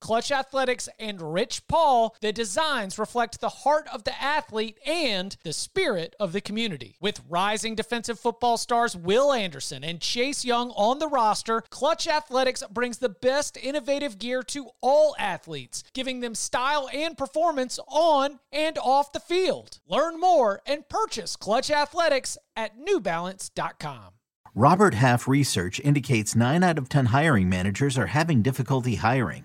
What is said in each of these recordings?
Clutch Athletics, and Rich Paul, the designs reflect the heart of the athlete and the spirit of the community. With rising defensive football stars Will Anderson and Chase Young on the roster, Clutch Athletics brings the best innovative gear to all athletes, giving them style and performance on and off the field. Learn more and purchase Clutch Athletics at newbalance.com. Robert Half research indicates 9 out of 10 hiring managers are having difficulty hiring.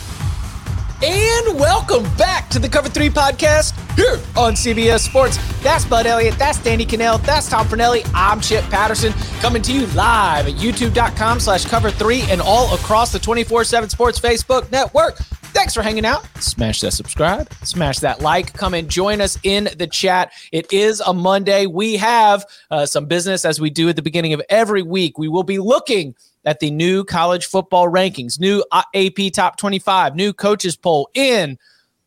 And welcome back to the Cover 3 podcast here on CBS Sports. That's Bud Elliott. That's Danny Kanell. That's Tom Fornelli. I'm Chip Patterson coming to you live at youtube.com slash cover 3 and all across the 24-7 Sports Facebook network. Thanks for hanging out. Smash that subscribe, smash that like, come and join us in the chat. It is a Monday. We have uh, some business as we do at the beginning of every week. We will be looking at the new college football rankings, new AP top 25, new coaches poll in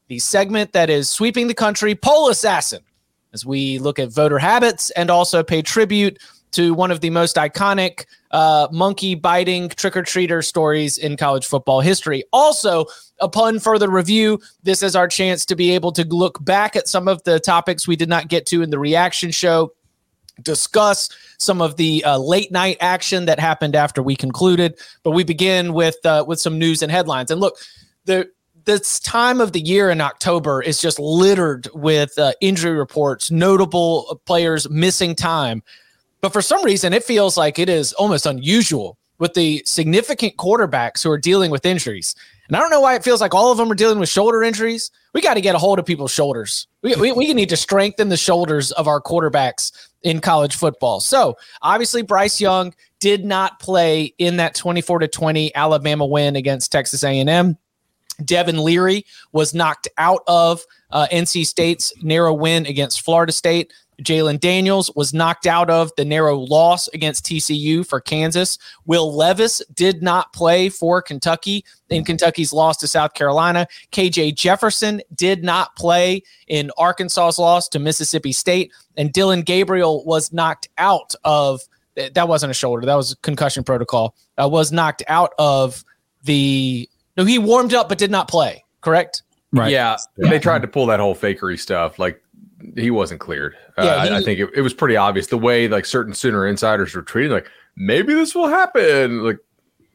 the segment that is sweeping the country, Poll Assassin, as we look at voter habits and also pay tribute to one of the most iconic uh, monkey biting trick or treater stories in college football history. Also, upon further review, this is our chance to be able to look back at some of the topics we did not get to in the reaction show discuss some of the uh, late night action that happened after we concluded. But we begin with uh, with some news and headlines. And look, the this time of the year in October is just littered with uh, injury reports, notable players missing time. But for some reason, it feels like it is almost unusual with the significant quarterbacks who are dealing with injuries. And I don't know why it feels like all of them are dealing with shoulder injuries. We got to get a hold of people's shoulders. We, we, we need to strengthen the shoulders of our quarterbacks in college football. So obviously, Bryce Young did not play in that 24 to 20 Alabama win against Texas A&M. Devin Leary was knocked out of uh, NC State's narrow win against Florida State. Jalon Daniels was knocked out of the narrow loss against TCU for Kansas. Will Levis did not play for Kentucky in Kentucky's loss to South Carolina. KJ Jefferson did not play in Arkansas's loss to Mississippi State. And Dillon Gabriel was knocked out of that wasn't a shoulder, that was concussion protocol. Uh, was knocked out of the no, he warmed up but did not play, correct? Right. Yeah, yeah. They tried to pull that whole fakery stuff. Like he wasn't cleared. Yeah, uh, he, I, I, think it, it, was pretty obvious the way like certain Sooner insiders were treating. Like maybe this will happen. Like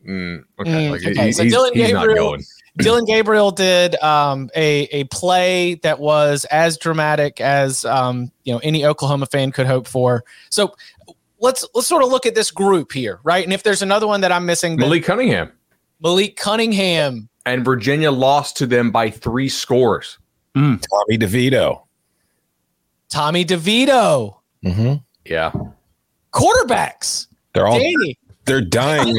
mm, okay, mm, like, okay. He, so he's, Dillon he's Gabriel, not going. Dillon Gabriel did um, a a play that was as dramatic as um, you know any Oklahoma fan could hope for. So let's let's sort of look at this group here, right? And if there's another one that I'm missing, Malik Cunningham. Malik Cunningham. And Virginia lost to them by three scores. Mm. Tommy DeVito. Tommy DeVito. Mm-hmm. Yeah. Quarterbacks. They're all Danny. they're dying.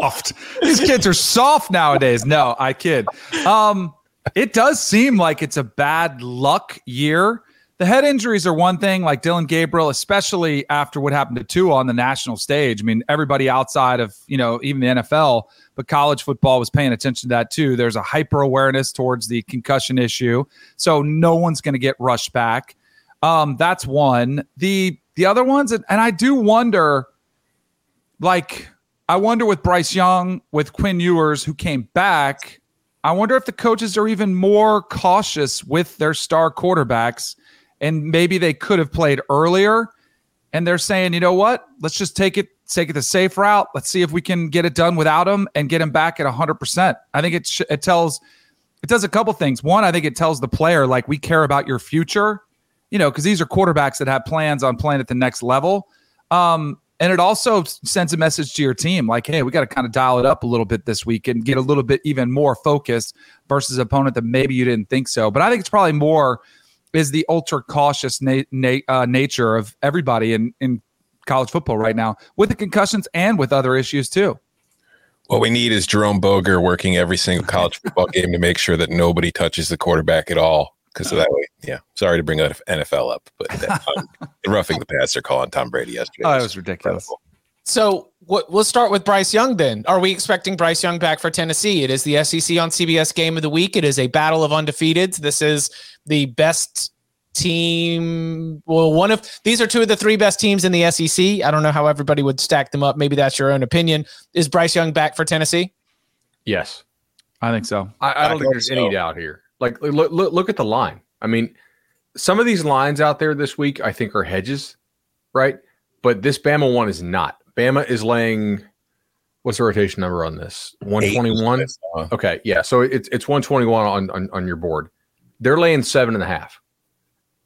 soft. These kids are soft nowadays. No, I kid. Um, it does seem like it's a bad luck year. The head injuries are one thing, like Dillon Gabriel, especially after what happened to Tua on the national stage. I mean, everybody outside of, you know, even the NFL, but college football was paying attention to that too. There's a hyper awareness towards the concussion issue. So no one's going to get rushed back. Um, that's one. The the other ones, and, and I do wonder, like, I wonder with Bryce Young, with Quinn Ewers, who came back, I wonder if the coaches are even more cautious with their star quarterbacks, and maybe they could have played earlier. And they're saying, you know what? Let's just take it, take it the safe route. Let's see if we can get it done without him and get him back at 100%. I think it, sh- it tells it does a couple things. One, I think it tells the player like we care about your future, you know, because these are quarterbacks that have plans on playing at the next level. Um, and it also sends a message to your team like, hey, we got to kind of dial it up a little bit this week and get a little bit even more focused versus opponent that maybe you didn't think so. But I think it's probably more is the ultra cautious na- na- uh, nature of everybody in, in college football right now with the concussions and with other issues too. What we need is Jerome Boger working every single college football game to make sure that nobody touches the quarterback at all. Because that way, yeah. Sorry to bring that NFL up, but that, um, roughing the passer call on Tom Brady yesterday. Oh, it was ridiculous. Incredible. So what, we'll start with Bryce Young then. Are we expecting Bryce Young back for Tennessee? It is the SEC on CBS game of the week. It is a battle of undefeateds. This is the best team. Well, one of these are two of the three best teams in the SEC. I don't know how everybody would stack them up. Maybe that's your own opinion. Is Bryce Young back for Tennessee? Yes, I think so. I, I don't I think there's so. any doubt here. Like, look, look, look at the line. I mean, some of these lines out there this week, I think, are hedges, right? But this Bama one is not. Bama is laying. What's the rotation number on this? One twenty one. Uh-huh. Okay, yeah. So it's it's one twenty one on, on on your board. They're laying seven and a half.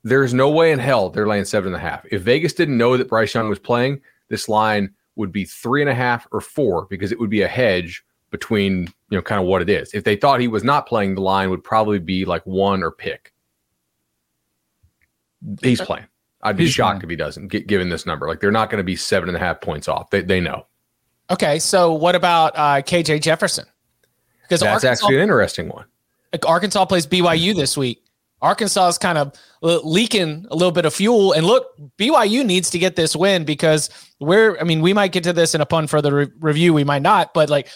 There's no way in hell they're laying seven and a half. If Vegas didn't know that Bryce Young was playing, this line would be three and a half or four because it would be a hedge between you know kind of what it is. If they thought he was not playing, the line would probably be like one or pick. He's playing. I'd be He's shocked playing. if he doesn't, get, given this number. Like they're not going to be seven and a half points off. They they know. Okay, so what about uh, KJ Jefferson? Because that's Arkansas, actually an interesting one. Arkansas plays BYU this week. Arkansas is kind of leaking a little bit of fuel. And look, BYU needs to get this win because we're, I mean, we might get to this in a pun further re- review. We might not, but like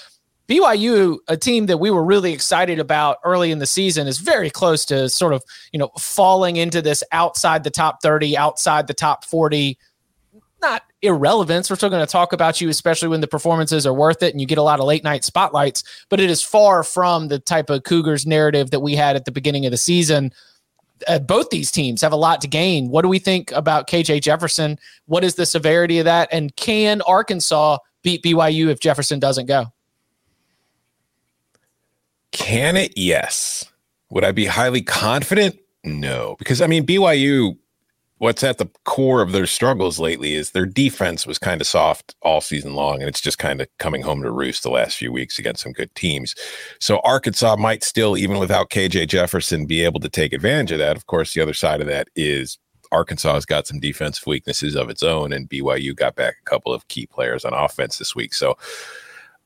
BYU, a team that we were really excited about early in the season, is very close to sort of, you know, falling into this outside the top 30, outside the top 40. Not irrelevance. We're still going to talk about you, especially when the performances are worth it and you get a lot of late night spotlights. But it is far from the type of Cougars narrative that we had at the beginning of the season. Uh, both these teams have a lot to gain. What do we think about KJ Jefferson? What is the severity of that? And can Arkansas beat BYU if Jefferson doesn't go? Can it? Yes. Would I be highly confident? No, because I mean BYU. What's at the core of their struggles lately is their defense was kind of soft all season long, and it's just kind of coming home to roost the last few weeks against some good teams. So Arkansas might still, even without KJ Jefferson, be able to take advantage of that. Of course, the other side of that is Arkansas has got some defensive weaknesses of its own, and BYU got back a couple of key players on offense this week. So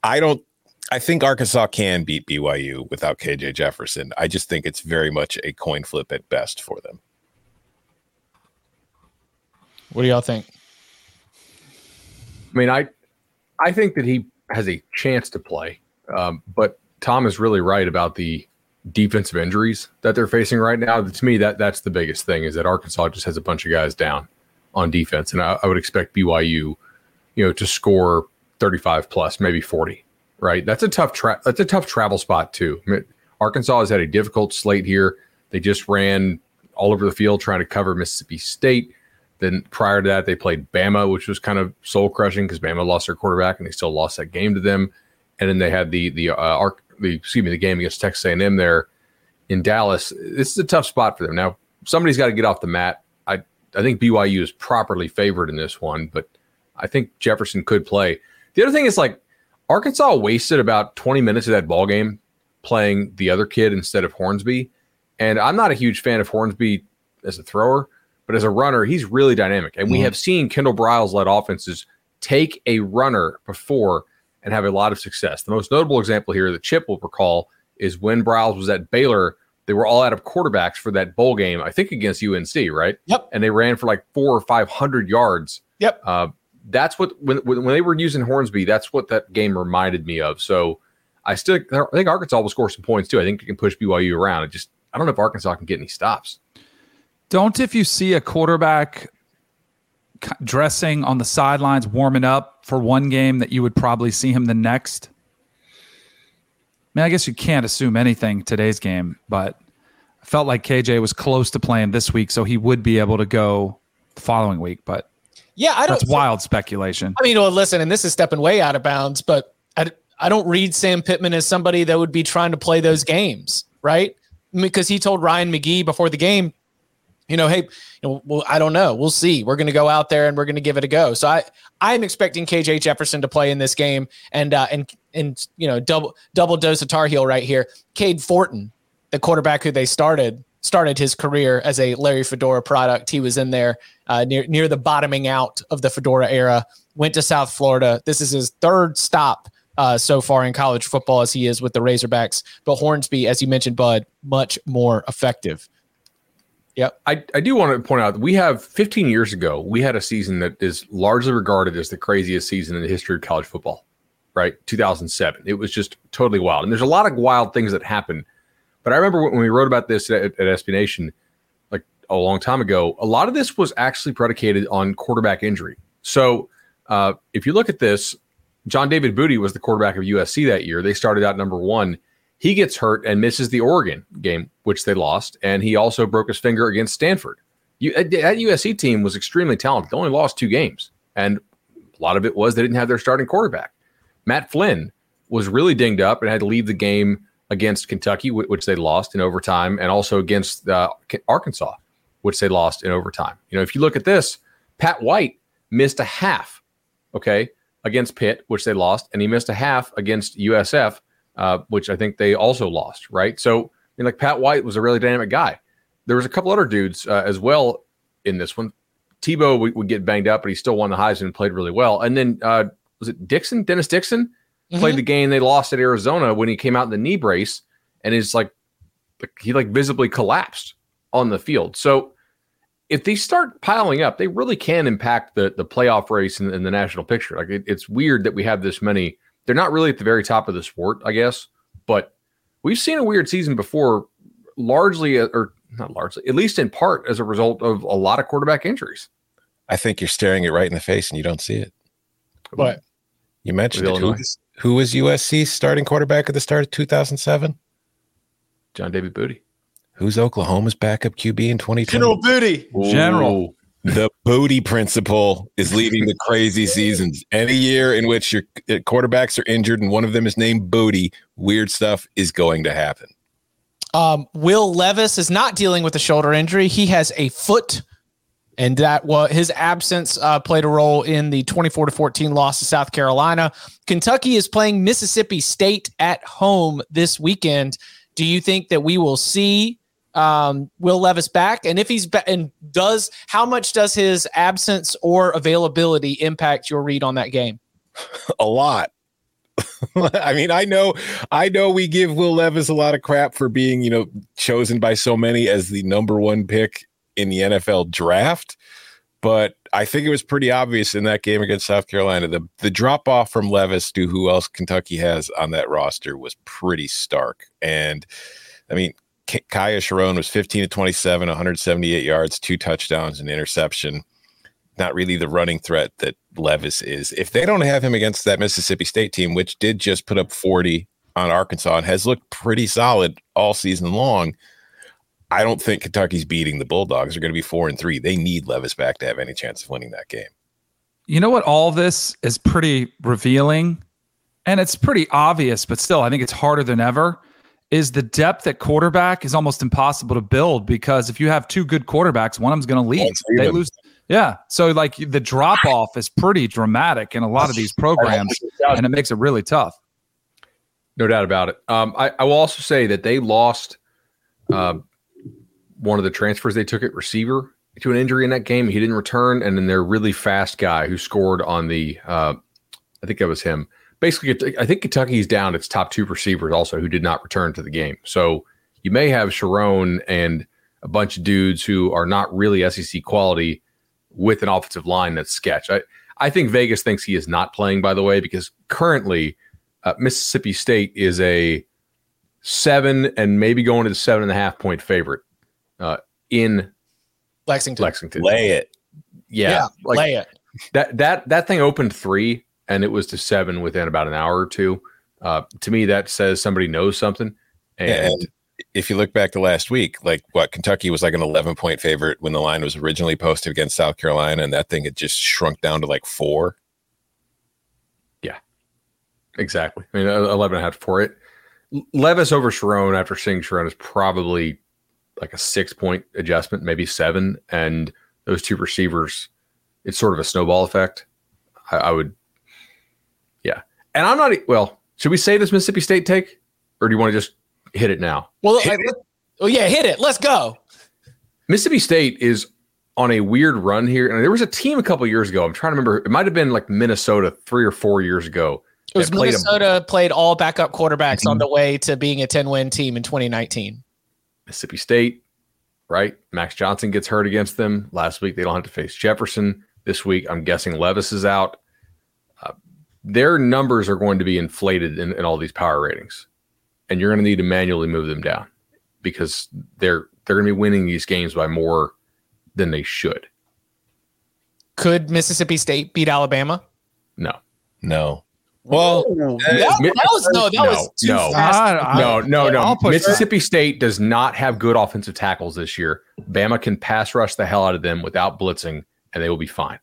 I don't I think Arkansas can beat BYU without KJ Jefferson. I just think it's very much a coin flip at best for them. What do y'all think? I mean, I I think that he has a chance to play, um, but Tom is really right about the defensive injuries that they're facing right now. To me, that that's the biggest thing is that Arkansas just has a bunch of guys down on defense, and I, I would expect BYU, you know, to score 35 plus, maybe 40 right? That's a tough tra- that's a tough travel spot too. I mean, Arkansas has had a difficult slate here. They just ran all over the field trying to cover Mississippi State. Then prior to that, they played Bama, which was kind of soul crushing because Bama lost their quarterback and they still lost that game to them. And then they had the the uh, arc the excuse me the game against Texas A&M there in Dallas. This is a tough spot for them. Now somebody's got to get off the mat. I I think BYU is properly favored in this one, but I think Jefferson could play. The other thing is like Arkansas wasted about 20 minutes of that ball game playing the other kid instead of Hornsby. And I'm not a huge fan of Hornsby as a thrower, but as a runner, he's really dynamic. And mm-hmm. we have seen Kendall Briles led offenses take a runner before and have a lot of success. The most notable example here that Chip will recall is when Briles was at Baylor. They were all out of quarterbacks for that bowl game, I think against UNC, right? Yep. And they ran for like four or 500 yards. Yep. Uh, that's what when when they were using Hornsby, that's what that game reminded me of. So I still I think Arkansas will score some points too. I think it can push BYU around. It just I don't know if Arkansas can get any stops. Don't if you see a quarterback dressing on the sidelines, warming up for one game, that you would probably see him the next. I mean, I guess you can't assume anything today's game, but I felt like KJ was close to playing this week, so he would be able to go the following week. But yeah, I don't. That's wild speculation. I mean, well, listen, and this is stepping way out of bounds, but I, I don't read Sam Pittman as somebody that would be trying to play those games. right? Because he told Ryan McGee before the game, you know, hey, you know, well, I don't know. We'll see. We're going to go out there and we're going to give it a go. So I, I'm expecting KJ Jefferson to play in this game and uh, and and you know, double double dose of Tar Heel right here. Cade Fortin, the quarterback who they started started his career as a Larry Fedora product. He was in there uh, near near the bottoming out of the Fedora era. Went to South Florida. This is his third stop uh, so far in college football as he is with the Razorbacks. But Hornsby, as you mentioned, Bud, much more effective. Yep. I, I do want to point out that we have 15 years ago, we had a season that is largely regarded as the craziest season in the history of college football, right? 2007. It was just totally wild. And there's a lot of wild things that happen. But I remember when we wrote about this at, at SB Nation, like a long time ago, a lot of this was actually predicated on quarterback injury. So uh, if you look at this, John David Booty was the quarterback of USC that year. They started out number one he gets hurt and misses the Oregon game, which they lost, and he also broke his finger against Stanford. You, that USC team was extremely talented. They only lost two games, and a lot of it was they didn't have their starting quarterback. Matt Flynn was really dinged up and had to leave the game against Kentucky, which they lost in overtime, and also against uh, Arkansas, which they lost in overtime. You know, if you look at this, Pat White missed a half, okay, against Pitt, which they lost, and he missed a half against USF, uh, which I think they also lost, right? So, I mean, like Pat White was a really dynamic guy. There was a couple other dudes uh, as well in this one. Tebow would, would, get banged up, but he still won the Heisman and played really well. And then uh, was it Dixon, Dennis Dixon, mm-hmm. played the game they lost at Arizona when he came out in the knee brace, and is like he like visibly collapsed on the field. So if they start piling up, they really can impact the the playoff race and, the national picture. Like it, it's weird that we have this many they're not really at the very top of the sport, I guess, but we've seen a weird season before, largely uh, or not largely, at least in part as a result of a lot of quarterback injuries. I think you're staring it right in the face and you don't see it. What? You mentioned it. Who, who was USC's starting quarterback at the start of 2007? John David Booty. Who's Oklahoma's backup QB in 2020? General Booty. General. The Booty principle is leading the crazy seasons. Any year in which your uh, quarterbacks are injured and one of them is named Booty, weird stuff is going to happen. Um, Will Levis is not dealing with a shoulder injury. He has a foot, and that was his absence uh, played a role in the 24 to 14 loss to South Carolina. Kentucky is playing Mississippi State at home this weekend. Do you think that we will see um, Will Levis back? And if he's and does how much does his absence or availability impact your read on that game? A lot. I mean, I know, I know we give Will Levis a lot of crap for being, you know, chosen by so many as the number one pick in the NFL draft, but I think it was pretty obvious in that game against South Carolina. The the drop off from Levis to who else Kentucky has on that roster was pretty stark. And I mean, Kaiya Sheron was 15 to 27, 178 yards, two touchdowns, and interception. Not really the running threat that Levis is. If they don't have him against that Mississippi State team, which did just put up 40 on Arkansas and has looked pretty solid all season long, I don't think Kentucky's beating the Bulldogs. They're going to be four and three. They need Levis back to have any chance of winning that game. You know what? All this is pretty revealing and it's pretty obvious, but still, I think it's harder than ever is the depth at quarterback is almost impossible to build because if you have two good quarterbacks, one of them's going to leave. They lose. Yeah. So like the drop off is pretty dramatic in a lot of these programs, and it makes it really tough. No doubt about it. Um, I, I, will also say that they lost uh, one of the transfers they took at receiver to an injury in that game. He didn't return, and then their really fast guy who scored on the, uh, I think that was him basically, I think Kentucky's down its top two receivers also who did not return to the game. So you may have Sheron and a bunch of dudes who are not really SEC quality with an offensive line that's sketch. I, I think Vegas thinks he is not playing, by the way, because currently uh, Mississippi State is a seven and maybe going to the seven and a half point favorite uh, in Lexington. Lexington. Lay it. Yeah, yeah like lay it. That that that thing opened three and it was to seven within about an hour or two. Uh, to me, that says somebody knows something. And, yeah, and if you look back to last week, like what Kentucky was like an 11 point favorite when the line was originally posted against South Carolina, and that thing had just shrunk down to like four. Yeah, exactly. I mean, 11 and a half for it. Levis over Sheron after seeing Sheron is probably like a six point adjustment, maybe seven. And those two receivers, it's sort of a snowball effect. I, I would, yeah. And I'm not, well, should we say this Mississippi State take or do you want to just hit it now? Well, I, oh, yeah, hit it. Let's go. Mississippi State is on a weird run here. And there was a team a couple years ago. I'm trying to remember. It might have been like Minnesota three or four years ago. It was played Minnesota a, played all backup quarterbacks mm-hmm. on the way to being a 10 win team in 2019. Mississippi State, right? Max Johnson gets hurt against them. Last week, they don't have to face Jefferson. This week, I'm guessing Levis is out. Uh, their numbers are going to be inflated in, in all these power ratings. And you're going to need to manually move them down because they're they're going to be winning these games by more than they should. Could Mississippi State beat Alabama? No. No. Well, uh, that, that, was no, that no, was too no, fast. no, no, no. Mississippi State does not have good offensive tackles this year. Bama can pass rush the hell out of them without blitzing, and they will be fine.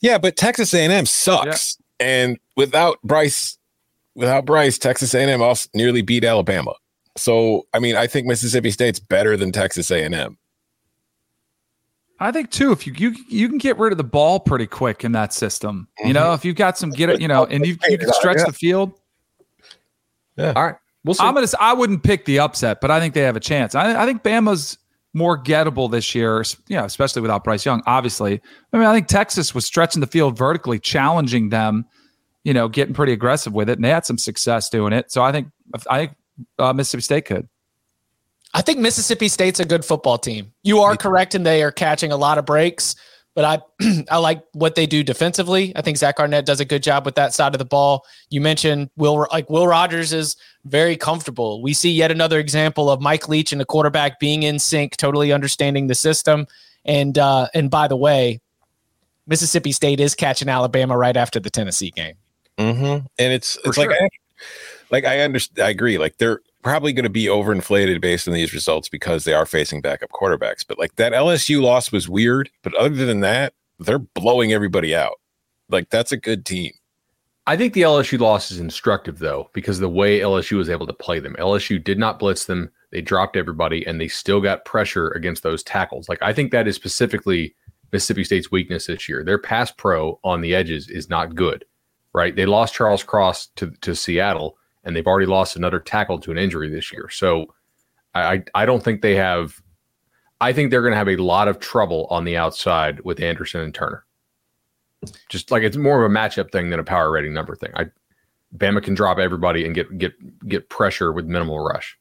Yeah, but Texas A&M sucks, yeah. and without Bryce, without Bryce, Texas A&M also nearly beat Alabama. So, I mean, I think Mississippi State's better than Texas A&M. I think too. If you you you can get rid of the ball pretty quick in that system, mm-hmm. you know, if you've got some get it, you know, and you you can stretch the field. Yeah. All right. We'll see. I'm gonna. I wouldn't pick the upset, but I think they have a chance. I, I think Bama's more gettable this year, you know, especially without Bryce Young. Obviously, I mean, I think Texas was stretching the field vertically, challenging them, you know, getting pretty aggressive with it, and they had some success doing it. So I think I think uh, Mississippi State could. I think Mississippi State's a good football team. You are correct, and they are catching a lot of breaks. But I, I like what they do defensively. I think Zach Arnett does a good job with that side of the ball. You mentioned Will, like Will Rogers is very comfortable. We see yet another example of Mike Leach and the quarterback being in sync, totally understanding the system. And uh, and by the way, Mississippi State is catching Alabama right after the Tennessee game. Mm-hmm. And it's it's like I, like I understand. I agree. Like they're probably going to be overinflated based on these results because they are facing backup quarterbacks. But like that LSU loss was weird. But other than that, they're blowing everybody out. Like that's a good team. I think the LSU loss is instructive though, because the way LSU was able to play them. LSU did not blitz them. They dropped everybody and they still got pressure against those tackles. Like I think that is specifically Mississippi State's weakness this year. Their pass pro on the edges is not good, right? They lost Charles Cross to, to Seattle and they've already lost another tackle to an injury this year. So I I don't think they have. I think they're going to have a lot of trouble on the outside with Anderson and Turner. Just like it's more of a matchup thing than a power rating number thing. I Bama can drop everybody and get get get pressure with minimal rush.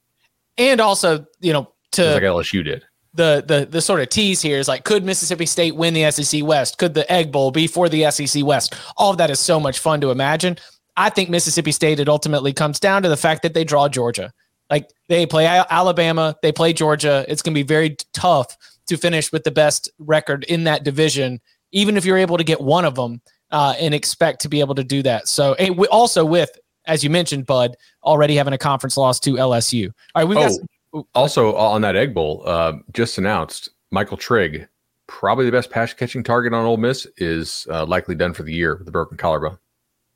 And also, you know, to Just like LSU did. The the the sort of tease here is like, could Mississippi State win the SEC West? Could the Egg Bowl be for the SEC West? All of that is so much fun to imagine. I think Mississippi State, it ultimately comes down to the fact that they draw Georgia. Like they play Alabama, they play Georgia. It's going to be very tough to finish with the best record in that division, even if you're able to get one of them uh, and expect to be able to do that. So, also with, as you mentioned, Bud, already having a conference loss to LSU. All right, we got. Oh, also on that Egg Bowl, uh, just announced Michael Trigg, probably the best pass catching target on Ole Miss, is uh, likely done for the year with the broken collarbone.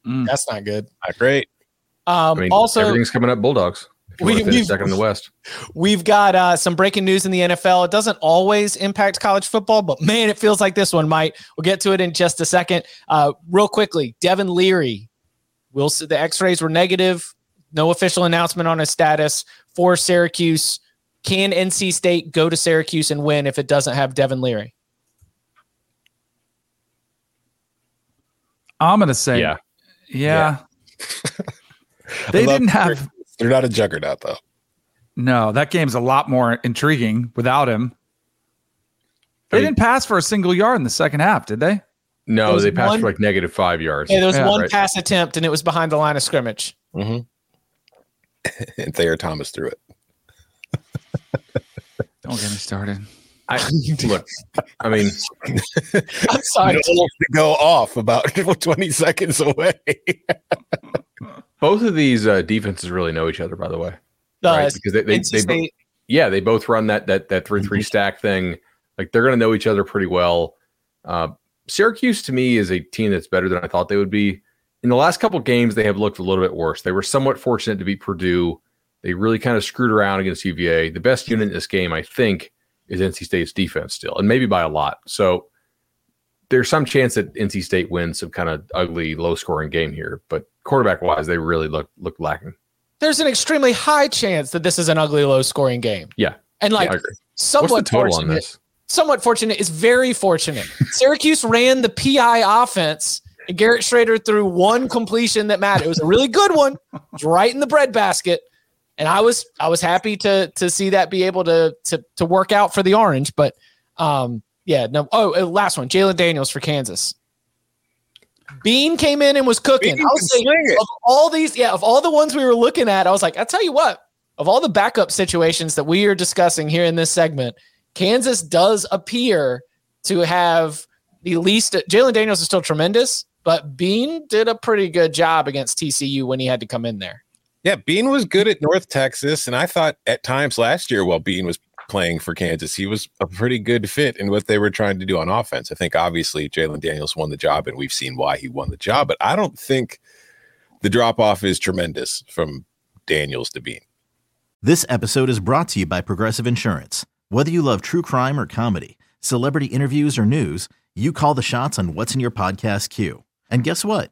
Mm. That's not good. Not great. Um, I mean, also, everything's coming up Bulldogs. We, have second in the West. We've got uh, some breaking news in the NFL. It doesn't always impact college football, but man, it feels like this one might. We'll get to it in just a second. Uh, real quickly, Devin Leary. Will the X-rays were negative. No official announcement on his status for Syracuse. Can NC State go to Syracuse and win if it doesn't have Devin Leary? I'm gonna say yeah. Yeah. they didn't have. They're not a juggernaut, though. No, that game's a lot more intriguing without him. They I mean, didn't pass for a single yard in the second half, did they? No, they passed one, for like negative five yards. Yeah, there was yeah, one right. pass attempt, and it was behind the line of scrimmage. Mm-hmm. and Thayer Thomas threw it. Don't get me started. I look. I mean, I'm sorry to go off about 20 seconds away. both of these uh, defenses really know each other, by the way, right? Because they they, they, they yeah they both run that that that three three mm-hmm. stack thing. Like they're going to know each other pretty well. Uh, Syracuse to me is a team that's better than I thought they would be. In the last couple games, they have looked a little bit worse. They were somewhat fortunate to beat Purdue They really kind of screwed around against UVA. The best unit in this game, I think, is NC State's defense still, and maybe by a lot. So there's some chance that NC State wins some kind of ugly, low scoring game here. But quarterback wise, they really look look lacking. There's an extremely high chance that this is an ugly, low scoring game. Yeah. And like Yeah, somewhat What's the total on fortunate, this? somewhat fortunate is very fortunate. Syracuse ran the PI offense, and Garrett Shrader threw one completion that mattered. It was a really good one, it was right in the breadbasket, and I was I was happy to to see that be able to to to work out for the Orange. But um, yeah, no. Oh, uh, last one, Jalon Daniels for Kansas. Bean came in and was cooking. Bean I was saying, of all these, yeah, of all the ones we were looking at, I was like, I tell you what, of all the backup situations that we are discussing here in this segment, Kansas does appear to have the least. Jalon Daniels is still tremendous, but Bean did a pretty good job against TCU when he had to come in there. Yeah, Bean was good at North Texas, and I thought at times last year while Bean was playing for Kansas, he was a pretty good fit in what they were trying to do on offense. I think obviously Jalon Daniels won the job, and we've seen why he won the job, but I don't think the drop off is tremendous from Daniels to Bean. This episode is brought to you by Progressive Insurance. Whether you love true crime or comedy, celebrity interviews or news, you call the shots on what's in your podcast queue. And guess what?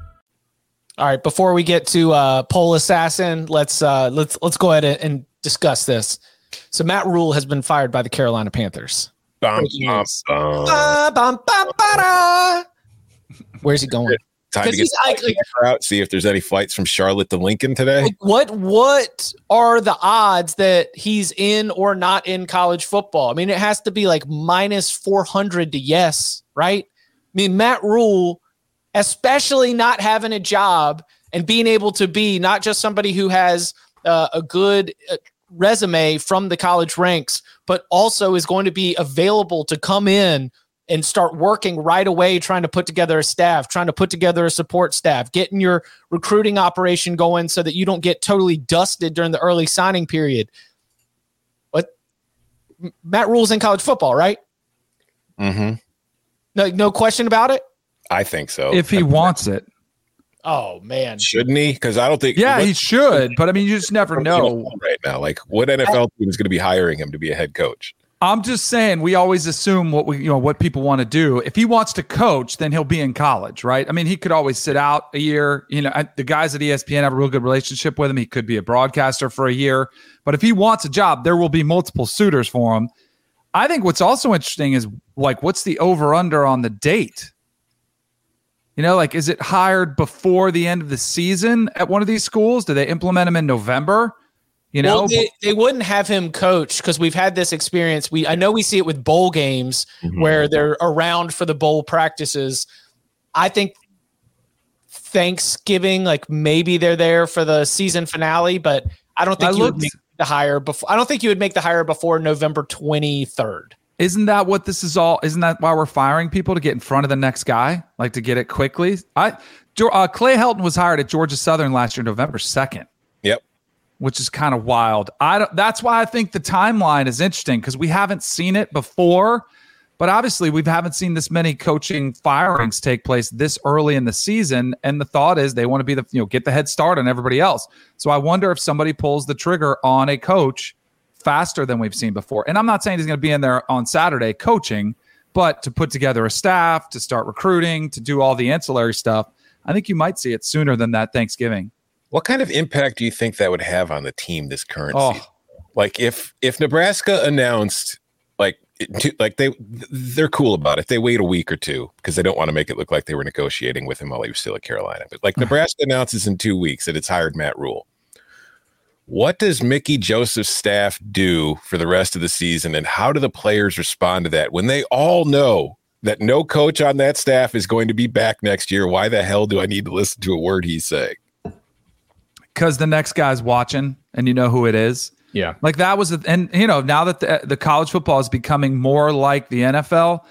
All right, before we get to uh, Poll Assassin, let's uh, let's let's go ahead and- and discuss this. So Matt Rhule has been fired by the Carolina Panthers. Bum, Breaking bum, news. bum. Ba, bum, ba, ba, da. Where's he going? Time to 'Cause get he's the like- out, see if there's any flights from Charlotte to Lincoln today. Like, what what are the odds that he's in or not in college football? I mean, it has to be like minus 400 to yes, right? I mean, Matt Rhule, especially not having a job and being able to be not just somebody who has uh, a good uh, resume from the college ranks, but also is going to be available to come in and start working right away, trying to put together a staff, trying to put together a support staff, getting your recruiting operation going so that you don't get totally dusted during the early signing period. What Matt Rhule's in college football, right? Mm-hmm. No, no question about it. I think so. if he wants it. Oh man, shouldn't he? Because I don't think. Yeah, what- he should, but I mean, you just never what do you know. know right now. Like, what NFL team is going to be hiring him to be a head coach? I'm just saying we always assume what we you know what people want to do. If he wants to coach, then he'll be in college, right? I mean, he could always sit out a year. You know, the guys at ESPN have a real good relationship with him. He could be a broadcaster for a year, but if he wants a job, there will be multiple suitors for him. I think what's also interesting is like what's the over under on the date? You know, like is it hired before the end of the season at one of these schools? Do they implement him in November? You know, well, they, they wouldn't have him coach because we've had this experience. We I know we see it with bowl games mm-hmm. where they're around for the bowl practices. I think Thanksgiving, like maybe they're there for the season finale, but I don't think I you would make the hire before. I don't think you would make the hire before November twenty third. Isn't that what this is all? Isn't that why we're firing people to get in front of the next guy, like to get it quickly? I, uh, Clay Helton was hired at Georgia Southern last year, November second, Yep. which is kind of wild. I don't, that's why I think the timeline is interesting because we haven't seen it before, but obviously we haven't seen this many coaching firings take place this early in the season. And the thought is they want to be the you know get the head start on everybody else. So I wonder if somebody pulls the trigger on a coach faster than we've seen before. And I'm not saying he's going to be in there on Saturday coaching, but to put together a staff, to start recruiting, to do all the ancillary stuff, I think you might see it sooner than that Thanksgiving. What kind of impact do you think that would have on the team this current Oh. season? Like if if Nebraska announced like like they they're cool about it. They wait a week or two because they don't want to make it look like they were negotiating with him while he was still at Carolina. But like Nebraska announces in two weeks that it's hired Matt Rhule. What does Mickey Joseph's staff do for the rest of the season, and how do the players respond to that when they all know that no coach on that staff is going to be back next year? Why the hell do I need to listen to a word he's saying? Because the next guy's watching, and you know who it is. Yeah. Like that was, a, and you know, now that the, the college football is becoming more like the NFL,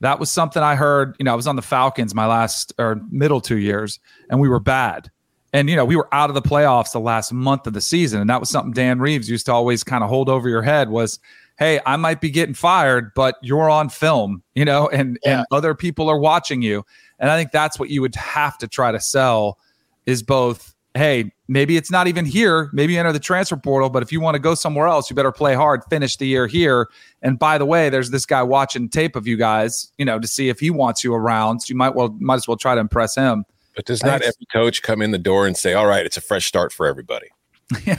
that was something I heard. You know, I was on the Falcons my last or middle two years, and we were bad. And, you know, we were out of the playoffs the last month of the season. And that was something Dan Reeves used to always kind of hold over your head was, hey, I might be getting fired, but you're on film, you know, and, yeah. and other people are watching you. And I think that's what you would have to try to sell is both hey, maybe it's not even here. Maybe enter the transfer portal, but if you want to go somewhere else, you better play hard, finish the year here. And by the way, there's this guy watching tape of you guys, you know, to see if he wants you around. So you might well might as well try to impress him. But does not every coach come in the door and say, "All right, it's a fresh start for everybody"? yeah.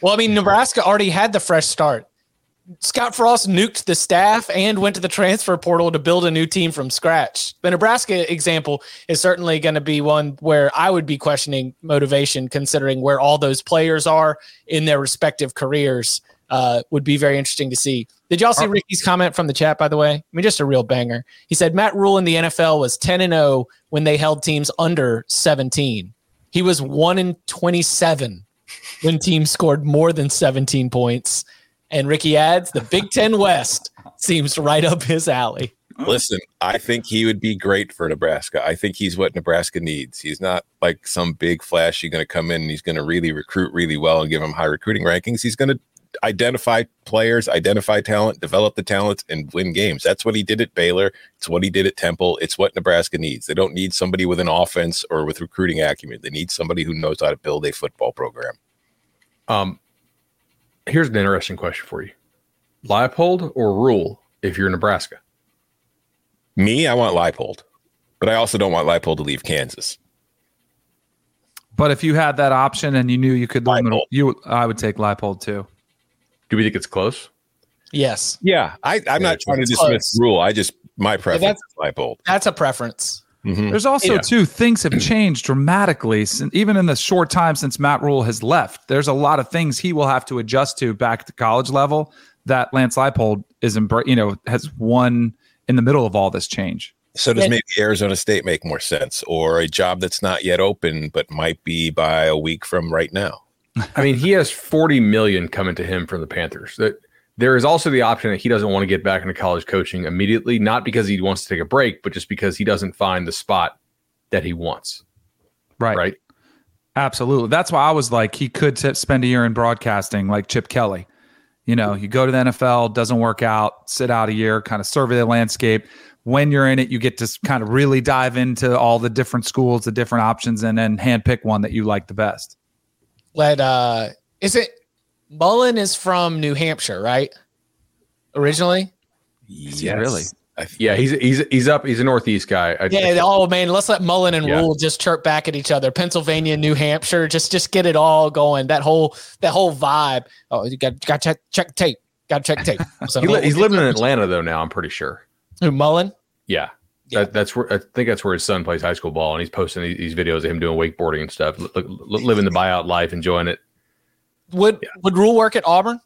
Well, I mean, Nebraska already had the fresh start. Scott Frost nuked the staff and went to the transfer portal to build a new team from scratch. The Nebraska example is certainly going to be one where I would be questioning motivation, considering where all those players are in their respective careers. Uh, would be very interesting to see. Did y'all see Ricky's comment from the chat, by the way? I mean, just a real banger. He said Matt Rhule in the NFL was 10 and 0 when they held teams under 17. He was 1 in 27 when teams scored more than 17 points. And Ricky adds, the Big Ten West seems right up his alley. Listen, I think he would be great for Nebraska. I think he's what Nebraska needs. He's not like some big flashy going to come in and he's going to really recruit really well and give him high recruiting rankings. He's going to identify players, identify talent, develop the talents, and win games. That's what he did at Baylor. It's what he did at Temple. It's what Nebraska needs. They don't need somebody with an offense or with recruiting acumen. They need somebody who knows how to build a football program. Um, here's an interesting question for you: Leipold or Rhule? if you're Nebraska? Me, I want Leipold, but I also don't want Leipold to leave Kansas. But if you had that option and you knew you could, limit, you I would take Leipold too. Do we think it's close? Yes. Yeah, I, am yeah, not trying to dismiss close. Rhule. I just my preference yeah, that's, Leipold. That's a preference. Mm-hmm. There's also yeah. too things have changed dramatically, since, even in the short time since Matt Rhule has left. There's a lot of things he will have to adjust to back to college level that Lance Leipold is, you know, has won in the middle of all this change. So does maybe Arizona State make more sense, or a job that's not yet open but might be by a week from right now? I mean, he has 40 million coming to him from the Panthers. That there is also the option that he doesn't want to get back into college coaching immediately, not because he wants to take a break, but just because he doesn't find the spot that he wants. Right. Right. Absolutely. That's why I was like, he could t- spend a year in broadcasting like Chip Kelly. You know, you go to the NFL, doesn't work out, sit out a year, kind of survey the landscape. When you're in it, you get to kind of really dive into all the different schools, the different options, and then handpick one that you like the best. Let uh is it Mullen is from New Hampshire, right? Originally? Yes. Really? Yeah, he's he's he's up. He's a Northeast guy. I, yeah. oh man, let's let Mullen and yeah. Rhule just chirp back at each other. Pennsylvania, New Hampshire, just just get it all going. That whole that whole vibe. Oh, you got got to check check tape. Got to check tape. So he, he's living in Atlanta though now. I'm pretty sure. Who Mullen? Yeah. Yeah. That, that's where I think that's where his son plays high school ball, and he's posting these, these videos of him doing wakeboarding and stuff, living the buyout life, enjoying it. Would yeah. would Rhule work at Auburn?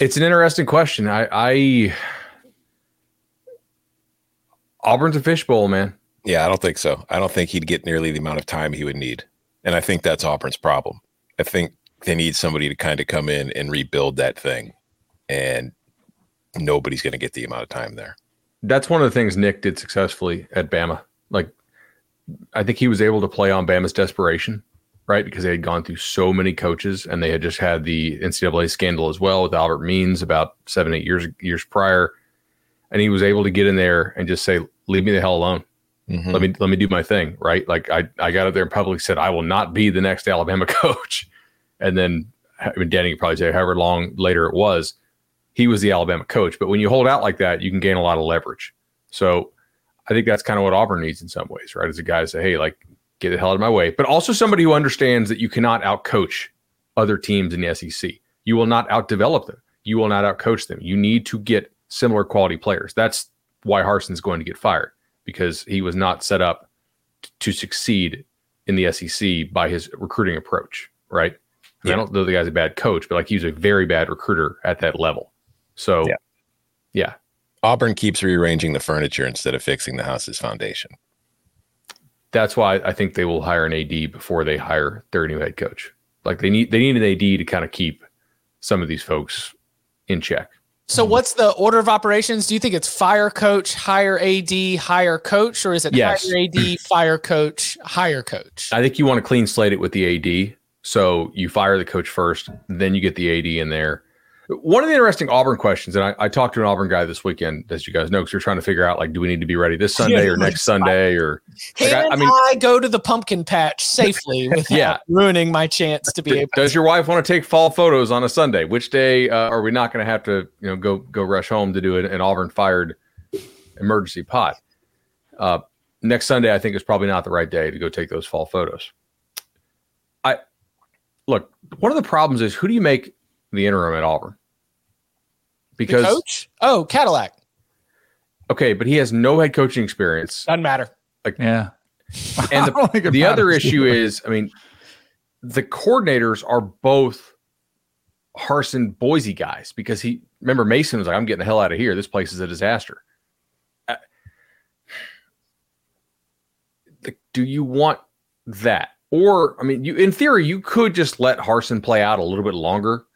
It's an interesting question. I, I Auburn's a fishbowl, man. Yeah, I don't think so. I don't think he'd get nearly the amount of time he would need, and I think that's Auburn's problem. I think they need somebody to kind of come in and rebuild that thing, and nobody's going to get the amount of time there. That's one of the things Nick did successfully at Bama. Like, I think he was able to play on Bama's desperation right? Because they had gone through so many coaches and they had just had the NCAA scandal as well with Albert Means about seven, eight years years prior. And he was able to get in there and just say, leave me the hell alone. Mm-hmm. Let me let me do my thing. Right. Like I, I got up there and publicly said, I will not be the next Alabama coach. And then I mean, Danny could probably say however long later it was, he was the Alabama coach. But when you hold out like that, you can gain a lot of leverage. So I think that's kind of what Auburn needs in some ways, right? As a guy to say, hey, like get the hell out of my way, but also somebody who understands that you cannot outcoach other teams in the SEC. You will not outdevelop them. you will not outcoach them. You need to get similar quality players. That's why Harsin's going to get fired because he was not set up to succeed in the SEC by his recruiting approach, right? Yeah. I don't know the guy's a bad coach, but like he's a very bad recruiter at that level. So, yeah. yeah. Auburn keeps rearranging the furniture instead of fixing the house's foundation. That's why I think they will hire an AD before they hire their new head coach. Like they need they need an AD to kind of keep some of these folks in check. So mm-hmm. what's the order of operations? Do you think it's fire coach, hire AD, hire coach, or is it yes. hire AD, fire coach, hire coach? I think you want to clean slate it with the AD. So you fire the coach first, then you get the AD in there, one of the interesting Auburn questions, and I, I, talked to an Auburn guy this weekend, as you guys know, because we're trying to figure out like, do we need to be ready this Sunday or next Sunday, or can like, I, I, mean, I go to the pumpkin patch safely without yeah. ruining my chance to be able? Does your wife want to take fall photos on a Sunday? Which day uh, are we not going to have to, you know, go go rush home to do an, an Auburn fired emergency pot? Uh, next Sunday, I think is probably not the right day to go take those fall photos. I look. One of the problems is who do you make the interim at Auburn. Because the coach? Oh, Cadillac. Okay, but he has no head coaching experience. Doesn't matter. Like yeah. And the, the other issue is, I mean, the coordinators are both Harsin Boise guys because he remember Mason was like, I'm getting the hell out of here. This place is a disaster. Uh, the, do you want that? Or, I mean, you in theory, you could just let Harsin play out a little bit longer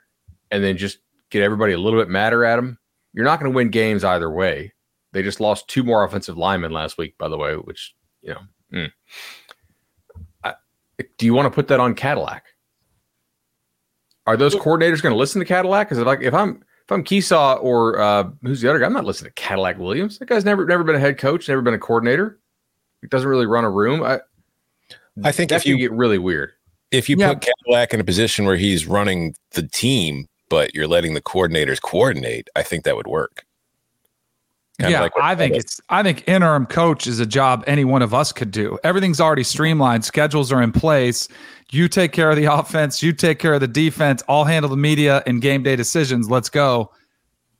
and then just get everybody a little bit madder at them, you're not going to win games either way. They just lost two more offensive linemen last week, by the way, which, you know, mm. I, do you want to put that on Cadillac? Are those coordinators going to listen to Cadillac? Because if, like, if I'm if I'm Kiesau or uh, who's the other guy, I'm not listening to Cadillac Williams. That guy's never never been a head coach, never been a coordinator. He doesn't really run a room. I I think if you get really weird, if you yeah. put Cadillac in a position where he's running the team, but you're letting the coordinators coordinate, I think that would work. Kind yeah, like I think it's I think interim coach is a job any one of us could do. Everything's already streamlined, schedules are in place. You take care of the offense, you take care of the defense, I'll handle the media and game day decisions. Let's go.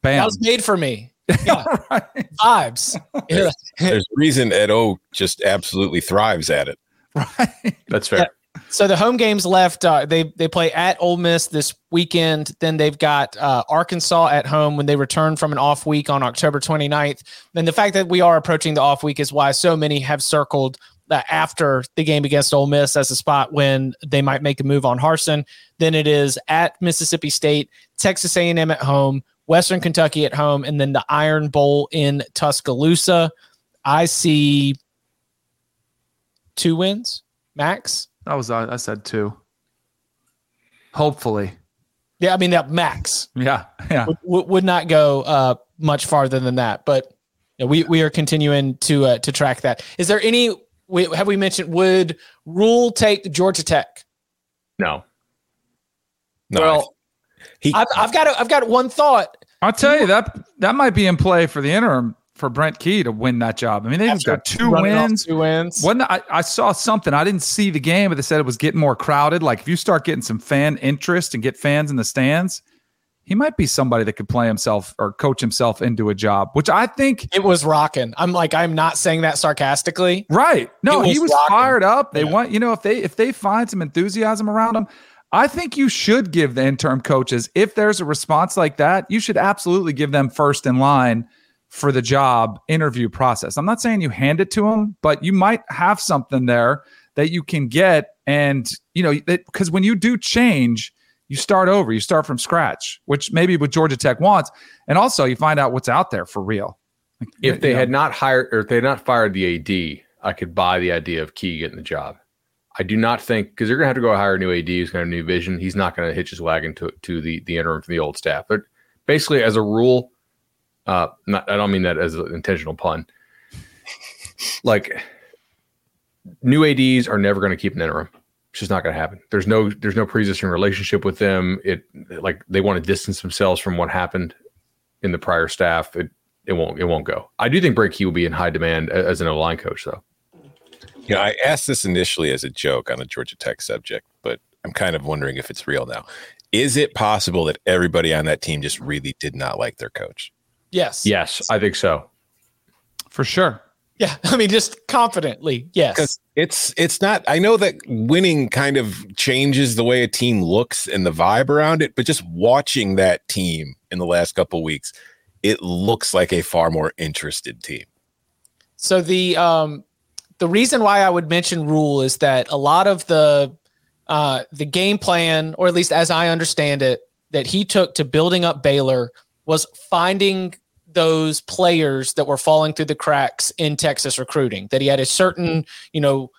Bam. That was made for me. Yeah. right. Vibes. There's, there's reason Ed O just absolutely thrives at it. Right. That's fair. So the home games left. Uh, they they play at Ole Miss this weekend. Then they've got uh, Arkansas at home when they return from an off week on October 29th. And the fact that we are approaching the off week is why so many have circled that after the game against Ole Miss as a spot when they might make a move on Harsin. Then it is at Mississippi State, Texas A&M at home, Western Kentucky at home, and then the Iron Bowl in Tuscaloosa. I see two wins max that was I said two. Hopefully. Yeah, I mean that max. Yeah, yeah. Would, would not go uh, much farther than that, but we we are continuing to uh, to track that. Is there any? We, have we mentioned would Rhule take Georgia Tech? No. No. Well, he, I've, I've got a, I've got one thought. I'll tell you that that might be in play for the interim for Brent Key to win that job. I mean, they've got two wins. Two wins. When I, I saw something, I didn't see the game, but they said it was getting more crowded. Like if you start getting some fan interest and get fans in the stands, he might be somebody that could play himself or coach himself into a job, which I think it was rocking. I'm like, I'm not saying that sarcastically. Right. No, was he was rocking. fired up. They yeah. want, you know, if they if they find some enthusiasm around him, I think you should give the interim coaches, if there's a response like that, you should absolutely give them first in line for the job interview process. I'm not saying you hand it to them, but you might have something there that you can get. And, you know, because when you do change, you start over, you start from scratch, which maybe what Georgia Tech wants. And also you find out what's out there for real. Like, if they know. had not hired or if they had not fired the AD, I could buy the idea of Key getting the job. I do not think because they're going to have to go hire a new AD who's going to have a new vision. He's not going to hitch his wagon to to the the interim from the old staff. But basically, as a rule, uh, not, I don't mean that as an intentional pun. like new ads are never going to keep an interim. It's just not going to happen. There's no there's no pre-existing relationship with them. It like they want to distance themselves from what happened in the prior staff. It it won't it won't go. I do think Brent Key will be in high demand as an O line coach though. Yeah, you know, I asked this initially as a joke on the Georgia Tech subject, but I'm kind of wondering if it's real now. is it possible that everybody on that team just really did not like their coach? Yes. Yes, I think so. For sure. Yeah. I mean, just confidently. Yes. Because it's it's not. I know that winning kind of changes the way a team looks and the vibe around it, but just watching that team in the last couple weeks, it looks like a far more interested team. So the um the reason why I would mention Rhule is that a lot of the uh the game plan, or at least as I understand it, that he took to building up Baylor was finding those players that were falling through the cracks in Texas recruiting. That he had a certain, you know,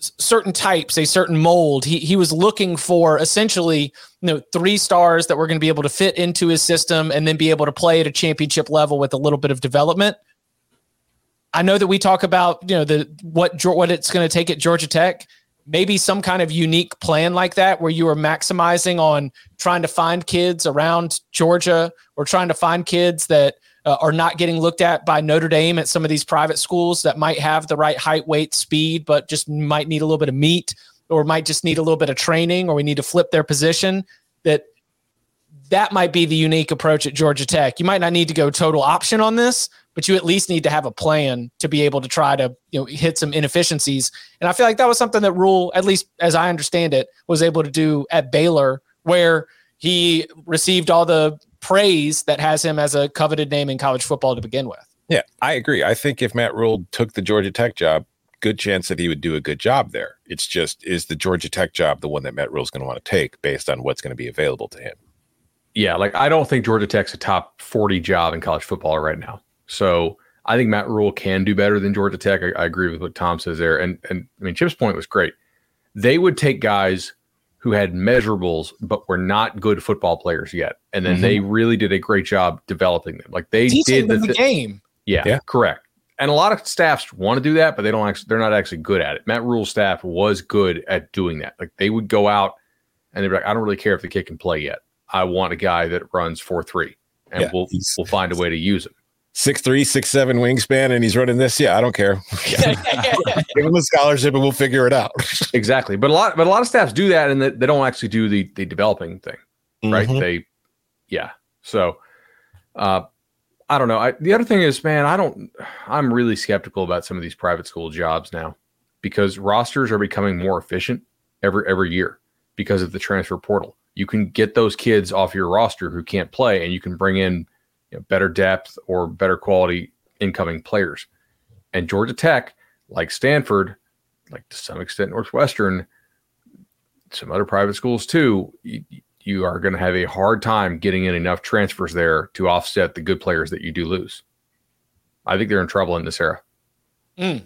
certain types, a certain mold. He he was looking for essentially, you know, three stars that were going to be able to fit into his system and then be able to play at a championship level with a little bit of development. I know that we talk about, you know, the what what it's going to take at Georgia Tech. Maybe some kind of unique plan like that where you are maximizing on trying to find kids around Georgia or trying to find kids that uh, are not getting looked at by Notre Dame at some of these private schools that might have the right height, weight, speed, but just might need a little bit of meat or might just need a little bit of training or we need to flip their position. That that might be the unique approach at Georgia Tech. You might not need to go total option on this, but you at least need to have a plan to be able to try to you know hit some inefficiencies. And I feel like that was something that Rhule, at least as I understand it, was able to do at Baylor, where he received all the praise that has him as a coveted name in college football to begin with. Yeah, I agree. I think if Matt Rhule took the Georgia Tech job, good chance that he would do a good job there. It's just is the Georgia Tech job the one that Matt Rhule's going to want to take based on what's going to be available to him. Yeah, like I don't think Georgia Tech's a top 40 job in college football right now. So I think Matt Rhule can do better than Georgia Tech. I, I agree with what Tom says there. And and I mean Chip's point was great. They would take guys who had measurables but were not good football players yet, and then mm-hmm. they really did a great job developing them. Like they Teaching did the, the game. Yeah, yeah, correct. And a lot of staffs want to do that, but they don't actually. They're not actually good at it. Matt Rhule's staff was good at doing that. Like they would go out and they'd be like, "I don't really care if the kid can play yet. I want a guy that runs four three, and yeah, we'll we'll find a way to use him." Six three, six seven wingspan, and he's running this. Yeah, I don't care. Give him a scholarship, and we'll figure it out. exactly, but a lot, but a lot of staffs do that, and they, they don't actually do the the developing thing, right? Mm-hmm. They, yeah. So, uh, I don't know. I, the other thing is, man, I don't. I'm really skeptical about some of these private school jobs now because rosters are becoming more efficient every every year because of the transfer portal. You can get those kids off your roster who can't play, and you can bring in you know, better depth or better quality incoming players. And Georgia Tech, like Stanford, like to some extent Northwestern, some other private schools too, you, you are going to have a hard time getting in enough transfers there to offset the good players that you do lose. I think they're in trouble in this era. Mm.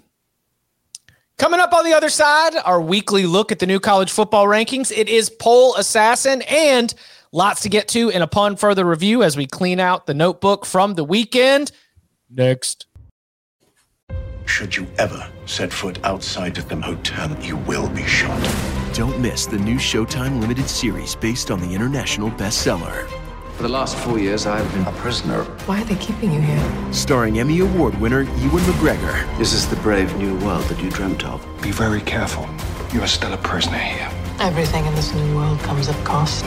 Coming up on the other side, our weekly look at the new college football rankings. It is Poll Assassin and Lots to get to, and upon further review, as we clean out the notebook from the weekend. Next. Should you ever set foot outside of the hotel, you will be shot. Don't miss the new Showtime limited series based on the international bestseller. For the last four years, I've been a prisoner. Why are they keeping you here? Starring Emmy Award winner Ewan McGregor. This is the brave new world that you dreamt of. Be very careful. You are still a prisoner here. Everything in this new world comes at cost.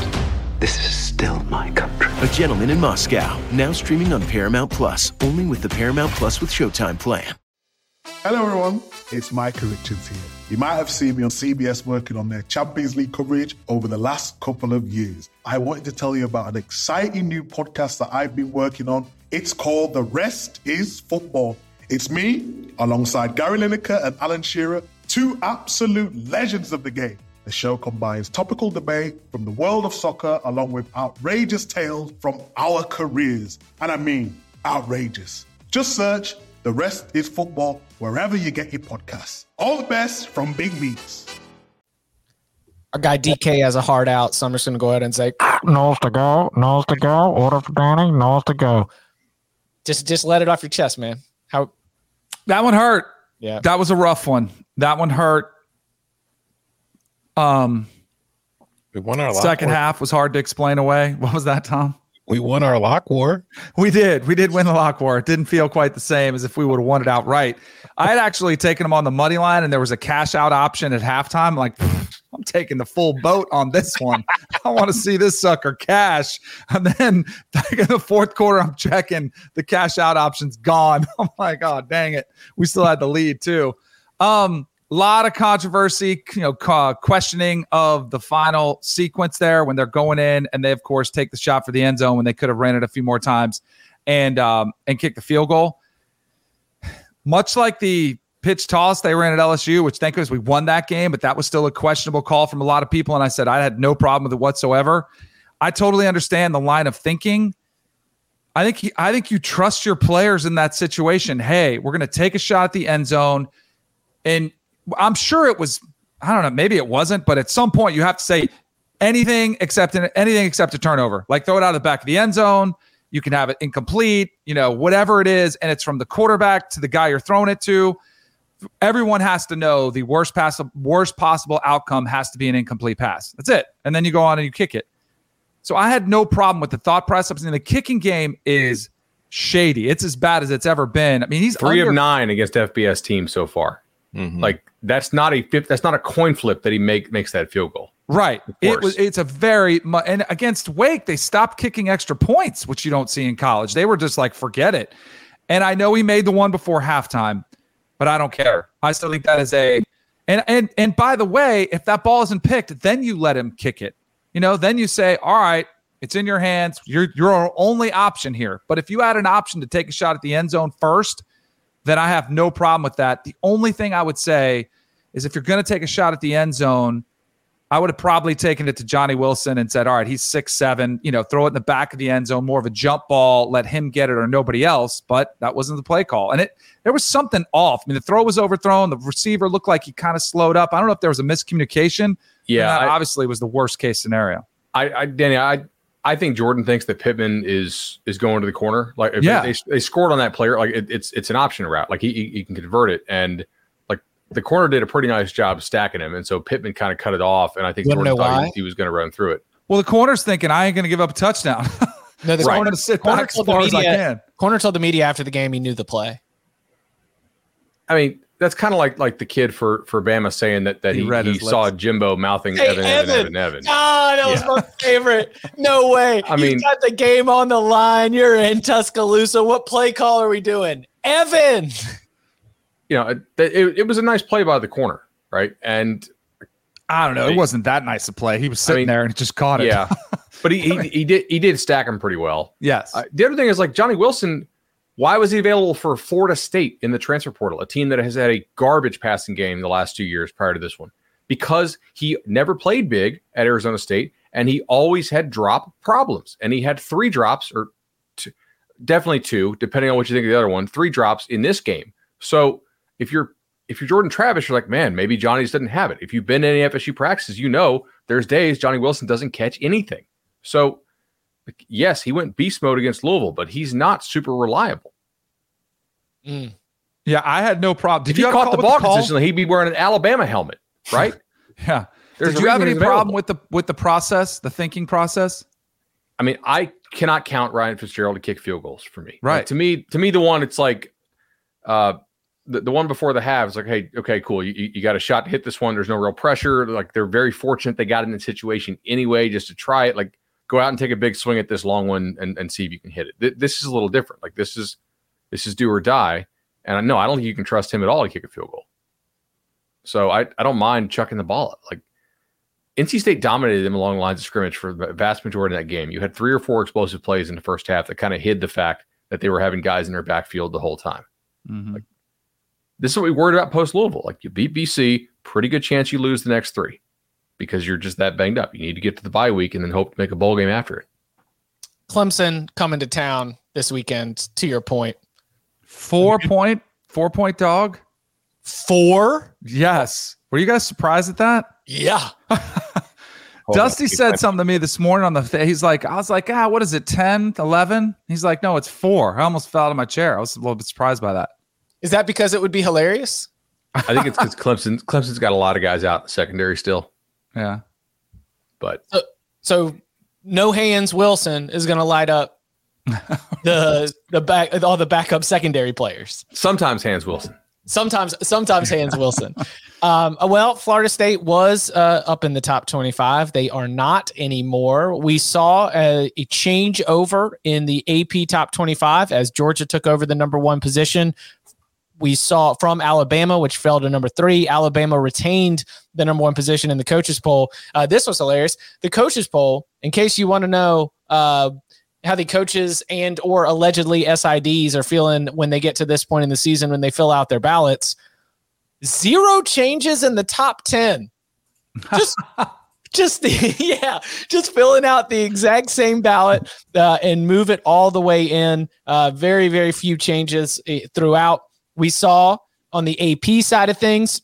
This is still my country. A Gentleman in Moscow, now streaming on Paramount Plus, only with the Paramount Plus with Showtime plan. Hello, everyone. It's Micah Richards here. You might have seen me on CBS working on their Champions League coverage over the last couple of years. I wanted to tell you about an exciting new podcast that I've been working on. It's called The Rest is Football. It's me, alongside Gary Lineker and Alan Shearer, two absolute legends of the game. The show combines topical debate from the world of soccer along with outrageous tales from our careers. And I mean, outrageous. Just search The Rest is Football wherever you get your podcasts. All the best from Big Meats. Our guy DK has a heart out, so I'm just going to go ahead and say, ah, nose to go, nose to go, order for Danny, nose to go. Just, just let it off your chest, man. How that one hurt. Yeah, that was a rough one. That one hurt. Um, we won our second war. half was hard to explain away. What was that, Tom? We won our lock war. We did. We did win the lock war. It didn't feel quite the same as if we would have won it outright. I had actually taken them on the money line, and there was a cash out option at halftime. Like, I'm taking the full boat on this one. I want to see this sucker cash. And then back in the fourth quarter, I'm checking the cash out option's gone. I'm like, oh, dang it. We still had the lead too. Um, a lot of controversy, you know, questioning of the final sequence there when they're going in, and they of course take the shot for the end zone when they could have ran it a few more times and um, and kick the field goal. Much like the pitch toss they ran at LSU, which thank goodness we won that game, but that was still a questionable call from a lot of people. And I said I had no problem with it whatsoever. I totally understand the line of thinking. I think he, I think you trust your players in that situation. Hey, we're going to take a shot at the end zone, and I'm sure it was. I don't know. Maybe it wasn't, but at some point you have to say anything except anything except a turnover. Like throw it out of the back of the end zone. You can have it incomplete, you know, whatever it is, and it's from the quarterback to the guy you're throwing it to. Everyone has to know the worst pass, worst possible outcome has to be an incomplete pass. That's it, and then you go on and you kick it. So I had no problem with the thought process. And the kicking game is shady. It's as bad as it's ever been. I mean, he's three under- of nine against FBS teams so far. Mm-hmm. Like that's not a that's not a coin flip that he make makes that field goal. Right. It was. It's a very and against Wake they stopped kicking extra points, which you don't see in college. They were just like forget it. And I know he made the one before halftime, but I don't care. I still think that is a and and and by the way, if that ball isn't picked, then you let him kick it. You know, then you say, all right, it's in your hands. You're your only option here. But if you had an option to take a shot at the end zone first, then I have no problem with that. The only thing I would say is if you're going to take a shot at the end zone I would have probably taken it to Johnny Wilson and said, all right, he's six, seven, you know, throw it in the back of the end zone, more of a jump ball, let him get it or nobody else. But that wasn't the play call. And it there was something off. I mean, the throw was overthrown. The receiver looked like he kind of slowed up. I don't know if there was a miscommunication. Yeah. I, obviously was the worst case scenario. I, I Danny, I I think Jordan thinks that Pittman is is going to the corner. Like if yeah. they, they scored on that player, like it, it's it's an option route. Like he, he can convert it. And like the corner did a pretty nice job stacking him, and so Pittman kind of cut it off. And I think Jordan thought he, he, was going to run through it. Well, the corner's thinking I ain't going to give up a touchdown. no, the right. corner, sit corner told the media. Corner told the media after the game he knew the play. I mean, that's kind of like like the kid for for Bama saying that that he, he, he saw Jimbo mouthing hey, Evan, Evan, Evan, Evan. Ah, that was yeah. my favorite. No way. I mean, you got the game on the line. You're in Tuscaloosa. What play call are we doing, Evan? you know, it, it, it was a nice play by the corner, right? And I don't know, it wasn't that nice to play. He was sitting I mean, there and just caught it. Yeah, but he, he, he did he did stack him pretty well. Yes. Uh, the other thing is like Johnny Wilson. Why was he available for Florida State in the transfer portal, a team that has had a garbage passing game the last two years prior to this one? Because he never played big at Arizona State, and he always had drop problems, and he had three drops or definitely two, depending on what you think of the other one, three drops in this game. So if you're if you're Jordan Travis, you're like, man, maybe Johnny just doesn't have it. If you've been in any FSU practices, you know there's days Johnny Wilson doesn't catch anything. So, yes, he went beast mode against Louisville, but he's not super reliable. Mm. Yeah, I had no problem. Did if you he caught the ball the consistently, he'd be wearing an Alabama helmet, right? yeah. There's Did you have any problem with the with the process, the thinking process? I mean, I cannot count Ryan Fitzgerald to kick field goals for me. Right. Like, to me, to me, the one it's like, uh, the, the one before the halves, like, hey, okay, cool. You, you got a shot to hit this one. There's no real pressure. Like they're very fortunate they got in the situation anyway, just to try it. Like go out and take a big swing at this long one and, and see if you can hit it. Th- this is a little different. Like this is this is do or die. And I know I don't think you can trust him at all to kick a field goal. So I, I don't mind chucking the ball up. Like NC State dominated them along the lines of scrimmage for the vast majority of that game. You had three or four explosive plays in the first half that kind of hid the fact that they were having guys in their backfield the whole time. Mm-hmm. Like this is what we worried about post Louisville. Like you beat BC, pretty good chance you lose the next three because you're just that banged up. You need to get to the bye week and then hope to make a bowl game after it. Clemson coming to town this weekend. To your point, four point, four point dog. Four? Yes. Were you guys surprised at that? Yeah. Dusty said something to me this morning on the th- he's like I was like ah what is it 10 11 he's like no it's 4 I almost fell out of my chair I was a little bit surprised by that is that because it would be hilarious? I think it's because Clemson Clemson's got a lot of guys out in the secondary still. Yeah. But so, so no hands Wilson is going to light up the the back all the backup secondary players. Sometimes hands Wilson. Sometimes, sometimes Hans Wilson. Um, well, Florida State was uh, up in the top 25. They are not anymore. We saw a, a change over in the AP top 25 as Georgia took over the number one position. We saw from Alabama, which fell to number three. Alabama retained the number one position in the coaches poll. Uh, this was hilarious. The coaches poll, in case you want to know uh, how the coaches and or allegedly SIDs are feeling when they get to this point in the season when they fill out their ballots. Zero changes in the top 10. Just just the yeah, just filling out the exact same ballot uh, and move it all the way in. Uh, very very few changes eh, throughout. We saw on the AP side of things,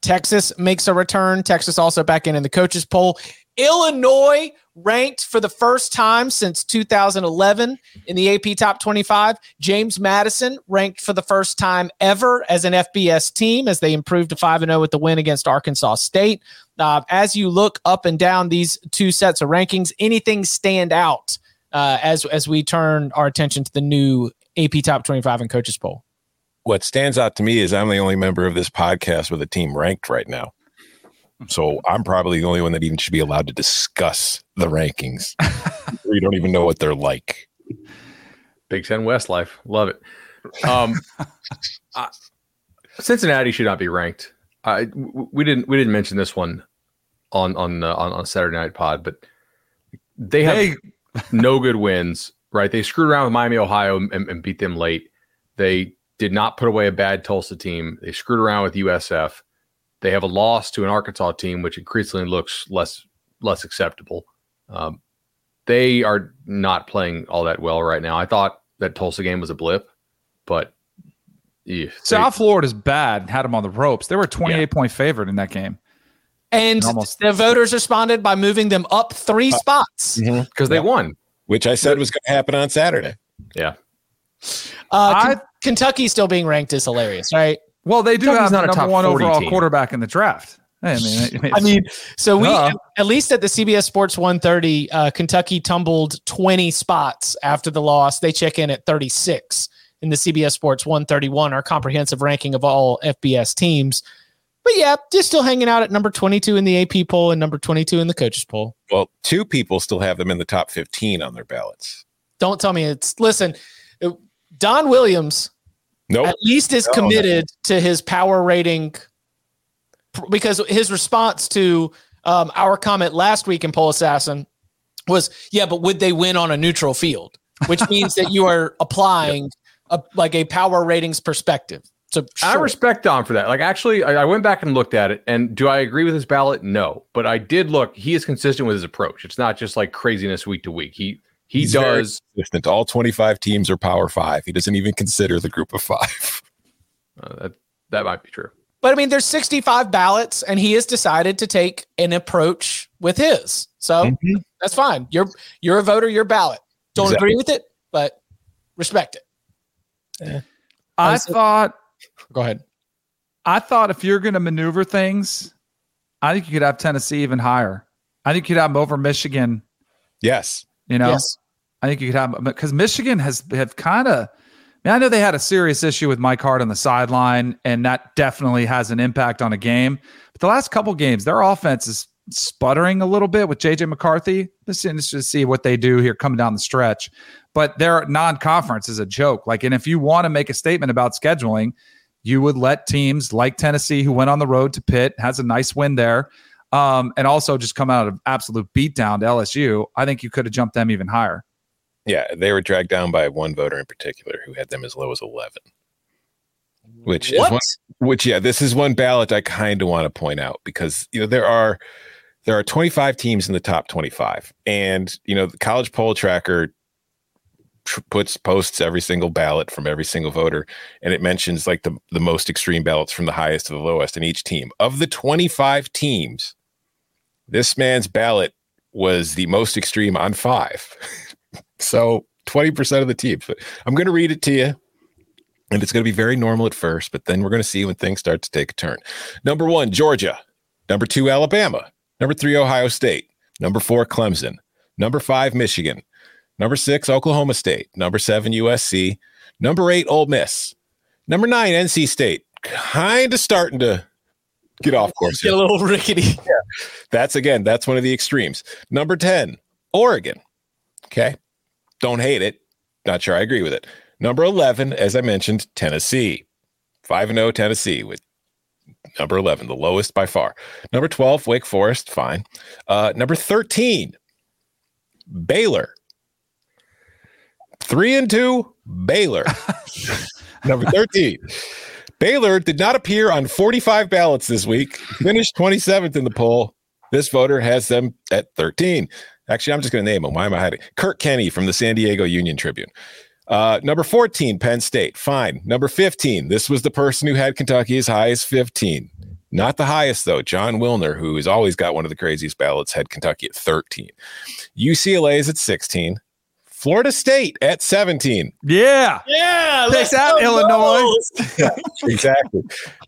Texas makes a return. Texas also back in in the coaches poll. Illinois ranked for the first time since 2011 in the AP Top 25. James Madison ranked for the first time ever as an FBS team as they improved to 5 0 with the win against Arkansas State. Uh, as you look up and down these two sets of rankings, anything stand out uh, as as we turn our attention to the new AP Top 25 and coaches poll? What stands out to me is I'm the only member of this podcast with a team ranked right now. So I'm probably the only one that even should be allowed to discuss the rankings. we don't even know what they're like. Big Ten West life, love it. Um, I, Cincinnati should not be ranked. I we didn't we didn't mention this one on on uh, on, on Saturday Night Pod, but they have hey. no good wins. Right, they screwed around with Miami, Ohio, and, and beat them late. They did not put away a bad Tulsa team. They screwed around with USF. They have a loss to an Arkansas team, which increasingly looks less less acceptable. Um, they are not playing all that well right now. I thought that Tulsa game was a blip, but yeah, South Florida's bad. and Had them on the ropes. They were a 28 yeah. point favorite in that game. And almost, the voters responded by moving them up three uh, spots because mm-hmm. they won, which I said was going to happen on Saturday. Yeah. Uh, Kentucky still being ranked is hilarious, right? Well, they do Kentucky's have not number one overall team. quarterback in the draft. I mean, I mean, so we uh, at least at the CBS Sports 130, uh, Kentucky tumbled 20 spots after the loss. They check in at 36 in the CBS Sports 131, our comprehensive ranking of all FBS teams. But yeah, just still hanging out at number 22 in the AP poll and number 22 in the coaches poll. Well, two people still have them in the top 15 on their ballots. Don't tell me it's listen. Don Williams nope. at least is no, committed no. to his power rating because his response to um, our comment last week in Poll Assassin was, yeah, but would they win on a neutral field? Which means that you are applying yep. a, like a power ratings perspective. So sure. I respect Don for that. Like, actually, I, I, went back and looked at it. And do I agree with his ballot? No, but I did look. He is consistent with his approach. It's not just like craziness week to week. He he He's does. Consistent. All 25 teams are Power Five. He doesn't even consider the group of five. Uh, that, that might be true. But I mean, there's 65 ballots, and he has decided to take an approach with his. So mm-hmm. that's fine. You're you're a voter. Your ballot. Don't exactly. agree with it, but respect it. Yeah. I thought. Go ahead. I thought if you're going to maneuver things, I think you could have Tennessee even higher. I think you could have them over Michigan. Yes. You know, yes. I think you could have because Michigan has have kind of. I, mean, I know they had a serious issue with Mike Hart on the sideline, and that definitely has an impact on a game. But the last couple games, their offense is sputtering a little bit with JJ McCarthy. Let's just see what they do here coming down the stretch. But their non-conference is a joke. Like, and if you want to make a statement about scheduling, you would let teams like Tennessee, who went on the road to Pitt, has a nice win there, um, and also just come out of absolute beatdown to LSU, I think you could have jumped them even higher. Yeah, they were dragged down by one voter in particular who had them as low as 11. Which what? is one, which yeah, this is one ballot I kind of want to point out because you know there are there are 25 teams in the top 25 and you know the college poll tracker tr- puts posts every single ballot from every single voter and it mentions like the the most extreme ballots from the highest to the lowest in each team. Of the 25 teams, this man's ballot was the most extreme on five. so 20% of the teams. But I'm going to read it to you. And it's going to be very normal at first, but then we're going to see when things start to take a turn. Number one, Georgia. Number two, Alabama. Number three, Ohio State. Number four, Clemson. Number five, Michigan. Number six, Oklahoma State. Number seven, USC. Number eight, Ole Miss. Number nine, NC State. kind of starting to get off course. Get a little rickety. Yeah. That's again, that's one of the extremes. Number 10, Oregon. Okay. Don't hate it. Not sure I agree with it. Number 11, as I mentioned, Tennessee. 5 and 0 Tennessee with number 11, the lowest by far. Number 12, Wake Forest, fine. Uh, number 13, Baylor. 3 and 2, Baylor. number 13. Baylor did not appear on 45 ballots this week, finished 27th in the poll. This voter has them at 13. Actually, I'm just going to name them. Why am I hiding? Kurt Kenney from the San Diego Union Tribune. Uh, number 14, Penn State. Fine. Number 15, this was the person who had Kentucky as high as 15. Not the highest, though. Jon Wilner, who has always got one of the craziest ballots, had Kentucky at 13. UCLA is at 16. Florida State at 17. Yeah. Yeah. Take that, Illinois. yeah, exactly.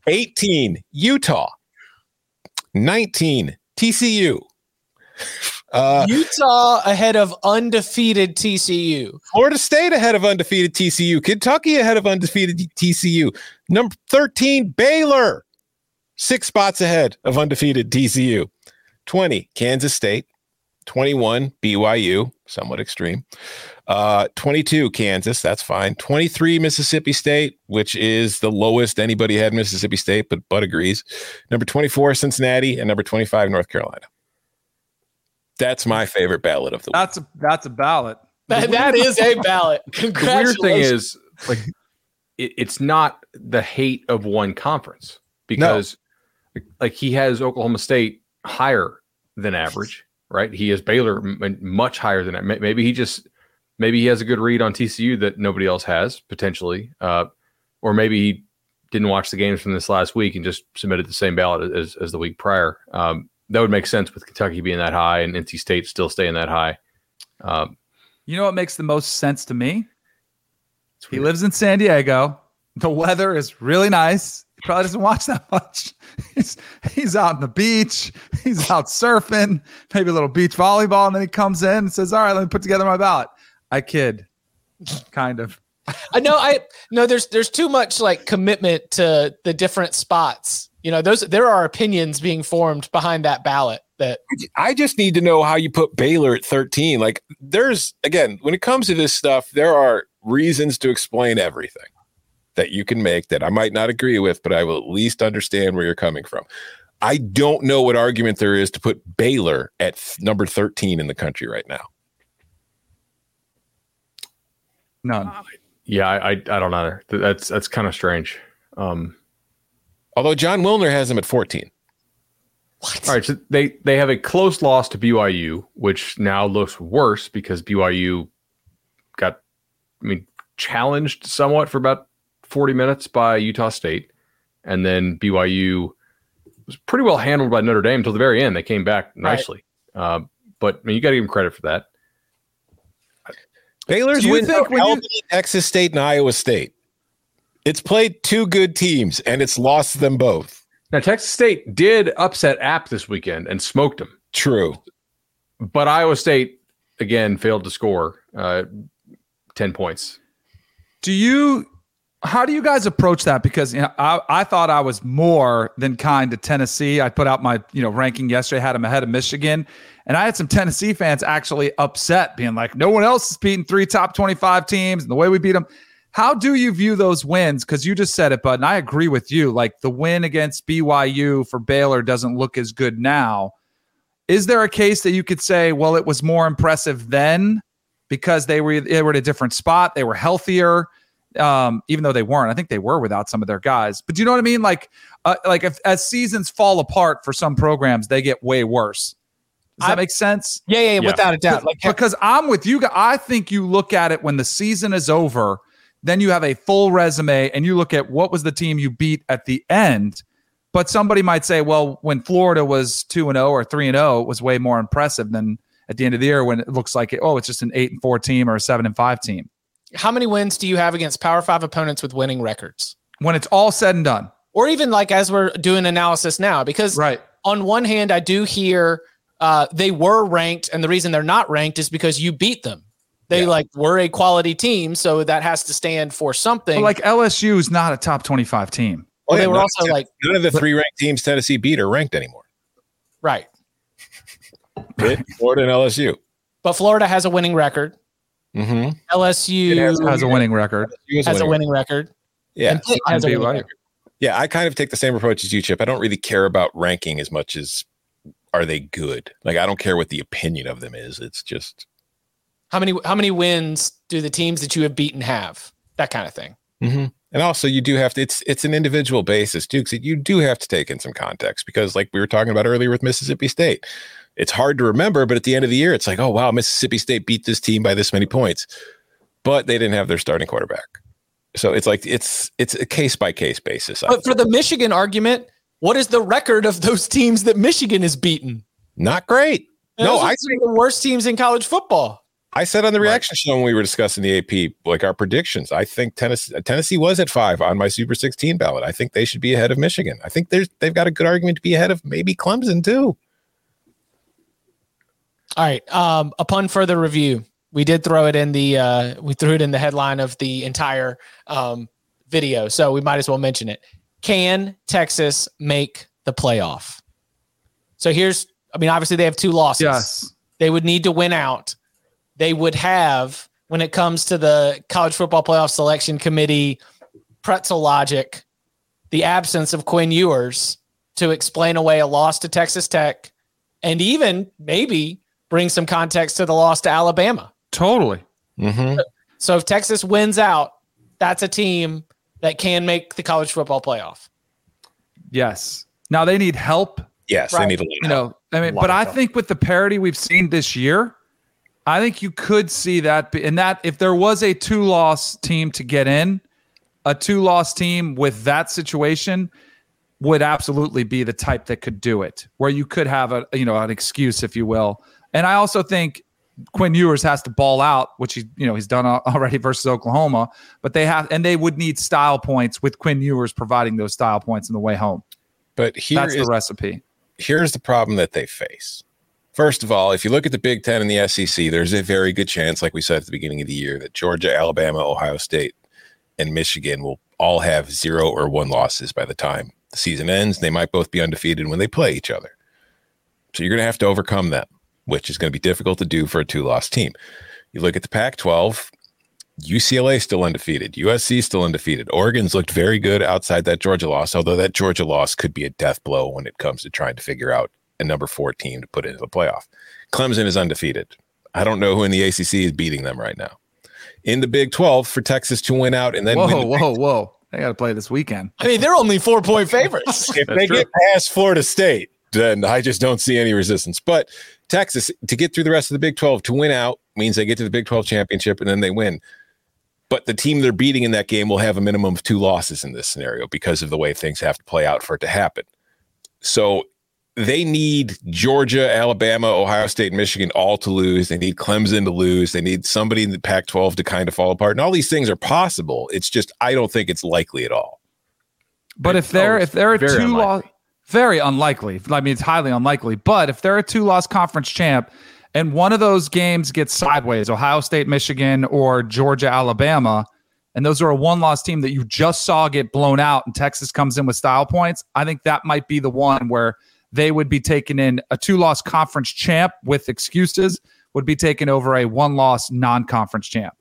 18, Utah. 19, TCU. Uh, Utah ahead of undefeated TCU. Florida State ahead of undefeated TCU. Kentucky ahead of undefeated TCU. Number 13, Baylor. Six spots ahead of undefeated TCU. 20, Kansas State. 21, BYU, somewhat extreme. Uh, 22, Kansas, that's fine. 23, Mississippi State, which is the lowest anybody had Mississippi State, but Bud agrees. Number 24, Cincinnati, and number 25, North Carolina. That's my favorite ballot of the week. That's a that's a ballot. That, that is a ballot. Congratulations. The weird thing is, like, it, it's not the hate of one conference because, no. like, he has Oklahoma State higher than average, right? He has Baylor much higher than that. Maybe he just, maybe he has a good read on TCU that nobody else has potentially, uh, or maybe he didn't watch the games from this last week and just submitted the same ballot as, as the week prior. Um, that would make sense with Kentucky being that high and NC State still staying that high. Um, you know what makes the most sense to me? He lives in San Diego. The weather is really nice. He probably doesn't watch that much. He's, he's out on the beach. He's out surfing, maybe a little beach volleyball. And then he comes in and says, All right, let me put together my ballot. I kid, kind of. I know. I know. There's there's too much like commitment to the different spots. You know, those there are opinions being formed behind that ballot. That I just need to know how you put Baylor at 13. Like, there's again, when it comes to this stuff, there are reasons to explain everything that you can make that I might not agree with, but I will at least understand where you're coming from. I don't know what argument there is to put Baylor at th- number 13 in the country right now. None. Yeah, I, I, I don't either. That's that's kind of strange. Um, Although Jon Wilner has him at 14. What? All right, so they they have a close loss to BYU, which now looks worse because BYU got, I mean, challenged somewhat for about 40 minutes by Utah State, and then BYU was pretty well handled by Notre Dame until the very end. They came back nicely, right. uh, but I mean, you got to give them credit for that. Baylor's win think when you, Texas State and Iowa State. It's played two good teams and it's lost them both. Now Texas State did upset App this weekend and smoked them. True, but Iowa State again failed to score uh, ten points. Do you? How do you guys approach that? Because you know, I, I thought I was more than kind to Tennessee. I put out my you know ranking yesterday, had them ahead of Michigan, and I had some Tennessee fans actually upset, being like, "No one else is beating three top twenty-five teams, and the way we beat them." How do you view those wins? Because you just said it, but and I agree with you. Like the win against BYU for Baylor doesn't look as good now. Is there a case that you could say, well, it was more impressive then because they were they were at a different spot, they were healthier, um, even though they weren't. I think they were without some of their guys. But do you know what I mean? Like, uh, like if as seasons fall apart for some programs, they get way worse. Does that I, make sense? Yeah, yeah, yeah, without a doubt. Like because I'm with you. I think you look at it when the season is over then you have a full resume and you look at what was the team you beat at the end. But somebody might say, well, when Florida was 2 and 0 or 3 and 0, it was way more impressive than at the end of the year when it looks like it, oh, it's just an 8 and 4 team or a 7 and 5 team. How many wins do you have against Power 5 opponents with winning records? When it's all said and done. Or even like as we're doing analysis now because right. on one hand I do hear uh, they were ranked and the reason they're not ranked is because you beat them. They yeah. like were a quality team, so that has to stand for something. But like LSU is not a top 25 team. Well, yeah, they were also like none of the three ranked teams Tennessee beat are ranked anymore. right, Pitt, Florida, and LSU. but Florida has a winning record. Mm-hmm. LSU has, has a winning record. has a winning record. Yeah. And Pitt has a winning record. Yeah, I kind of take the same approach as you, Chip. I don't really care about ranking as much as are they good. Like I don't care what the opinion of them is. It's just How many how many wins do the teams that you have beaten have? That kind of thing. Mhm. and also you do have to. It's it's an individual basis, too. Because you do have to take in some context because, like we were talking about earlier with Mississippi State, it's hard to remember. But at the end of the year, it's like, oh wow, Mississippi State beat this team by this many points, but they didn't have their starting quarterback. So it's like it's it's a case by case basis. But for the Michigan argument, what is the record of those teams that Michigan has beaten? Not great. And No, I of the worst teams in college football. I said on the reaction show when we were discussing the AP, like our predictions, I think Tennessee Tennessee was at five on my Super 16 ballot. I think they should be ahead of Michigan. I think there's they've got a good argument to be ahead of maybe Clemson too. All right. Um, upon further review, we did throw it in the uh, we threw it in the headline of the entire um, video, so we might as well mention it. Can Texas make the playoff? So here's, I mean, obviously they have two losses. Yes. They would need to win out. They would have, when it comes to the college football playoff selection committee pretzel logic, the absence of Quinn Ewers to explain away a loss to Texas Tech and even maybe bring some context to the loss to Alabama. Totally. Mm-hmm. So if Texas wins out, that's a team that can make the college football playoff. Yes. Now they need help. Yes, they need a lot. You know, I mean, but I think with the parity we've seen this year, I think you could see that. Be, and that if there was a two loss team to get in, a two loss team with that situation would absolutely be the type that could do it, where you could have a you know an excuse, if you will. And I also think Quinn Ewers has to ball out, which he you know he's done already versus Oklahoma. But they have and they would need style points with Quinn Ewers providing those style points in the way home. But here That's is the recipe. here's the problem that they face. First of all, if you look at the Big Ten and the SEC, there's a very good chance, like we said at the beginning of the year, that Georgia, Alabama, Ohio State, and Michigan will all have zero or one losses by the time the season ends. They might both be undefeated when they play each other. So you're going to have to overcome them, which is going to be difficult to do for a two loss team. You look at the Pac 12, UCLA still undefeated, USC still undefeated. Oregon's looked very good outside that Georgia loss, although that Georgia loss could be a death blow when it comes to trying to figure out a number four team to put into the playoff. Clemson is undefeated. I don't know who in the ACC is beating them right now. In the Big 12, for Texas to win out and then Whoa, win the Big whoa, whoa! They got to play this weekend. I mean, they're only four point favorites. if they get past Florida State, then I just don't see any resistance. But Texas, to get through the rest of the Big 12, to win out means they get to the Big 12 championship and then they win. But the team they're beating in that game will have a minimum of two losses in this scenario because of the way things have to play out for it to happen. So they need Georgia, Alabama, Ohio State, Michigan all to lose. They need Clemson to lose. They need somebody in the Pac 12 to kind of fall apart. And all these things are possible. It's just, I don't think it's likely at all. But if they're oh, if they're very two loss, unlikely. very unlikely. I mean, it's highly unlikely. But if they're a two loss conference champ, and one of those games gets sideways, Ohio State, Michigan, or Georgia, Alabama, and those are a one loss team that you just saw get blown out, and Texas comes in with style points, I think that might be the one where they would be taking in a two loss conference champ with excuses would be taking over a one loss non conference champ.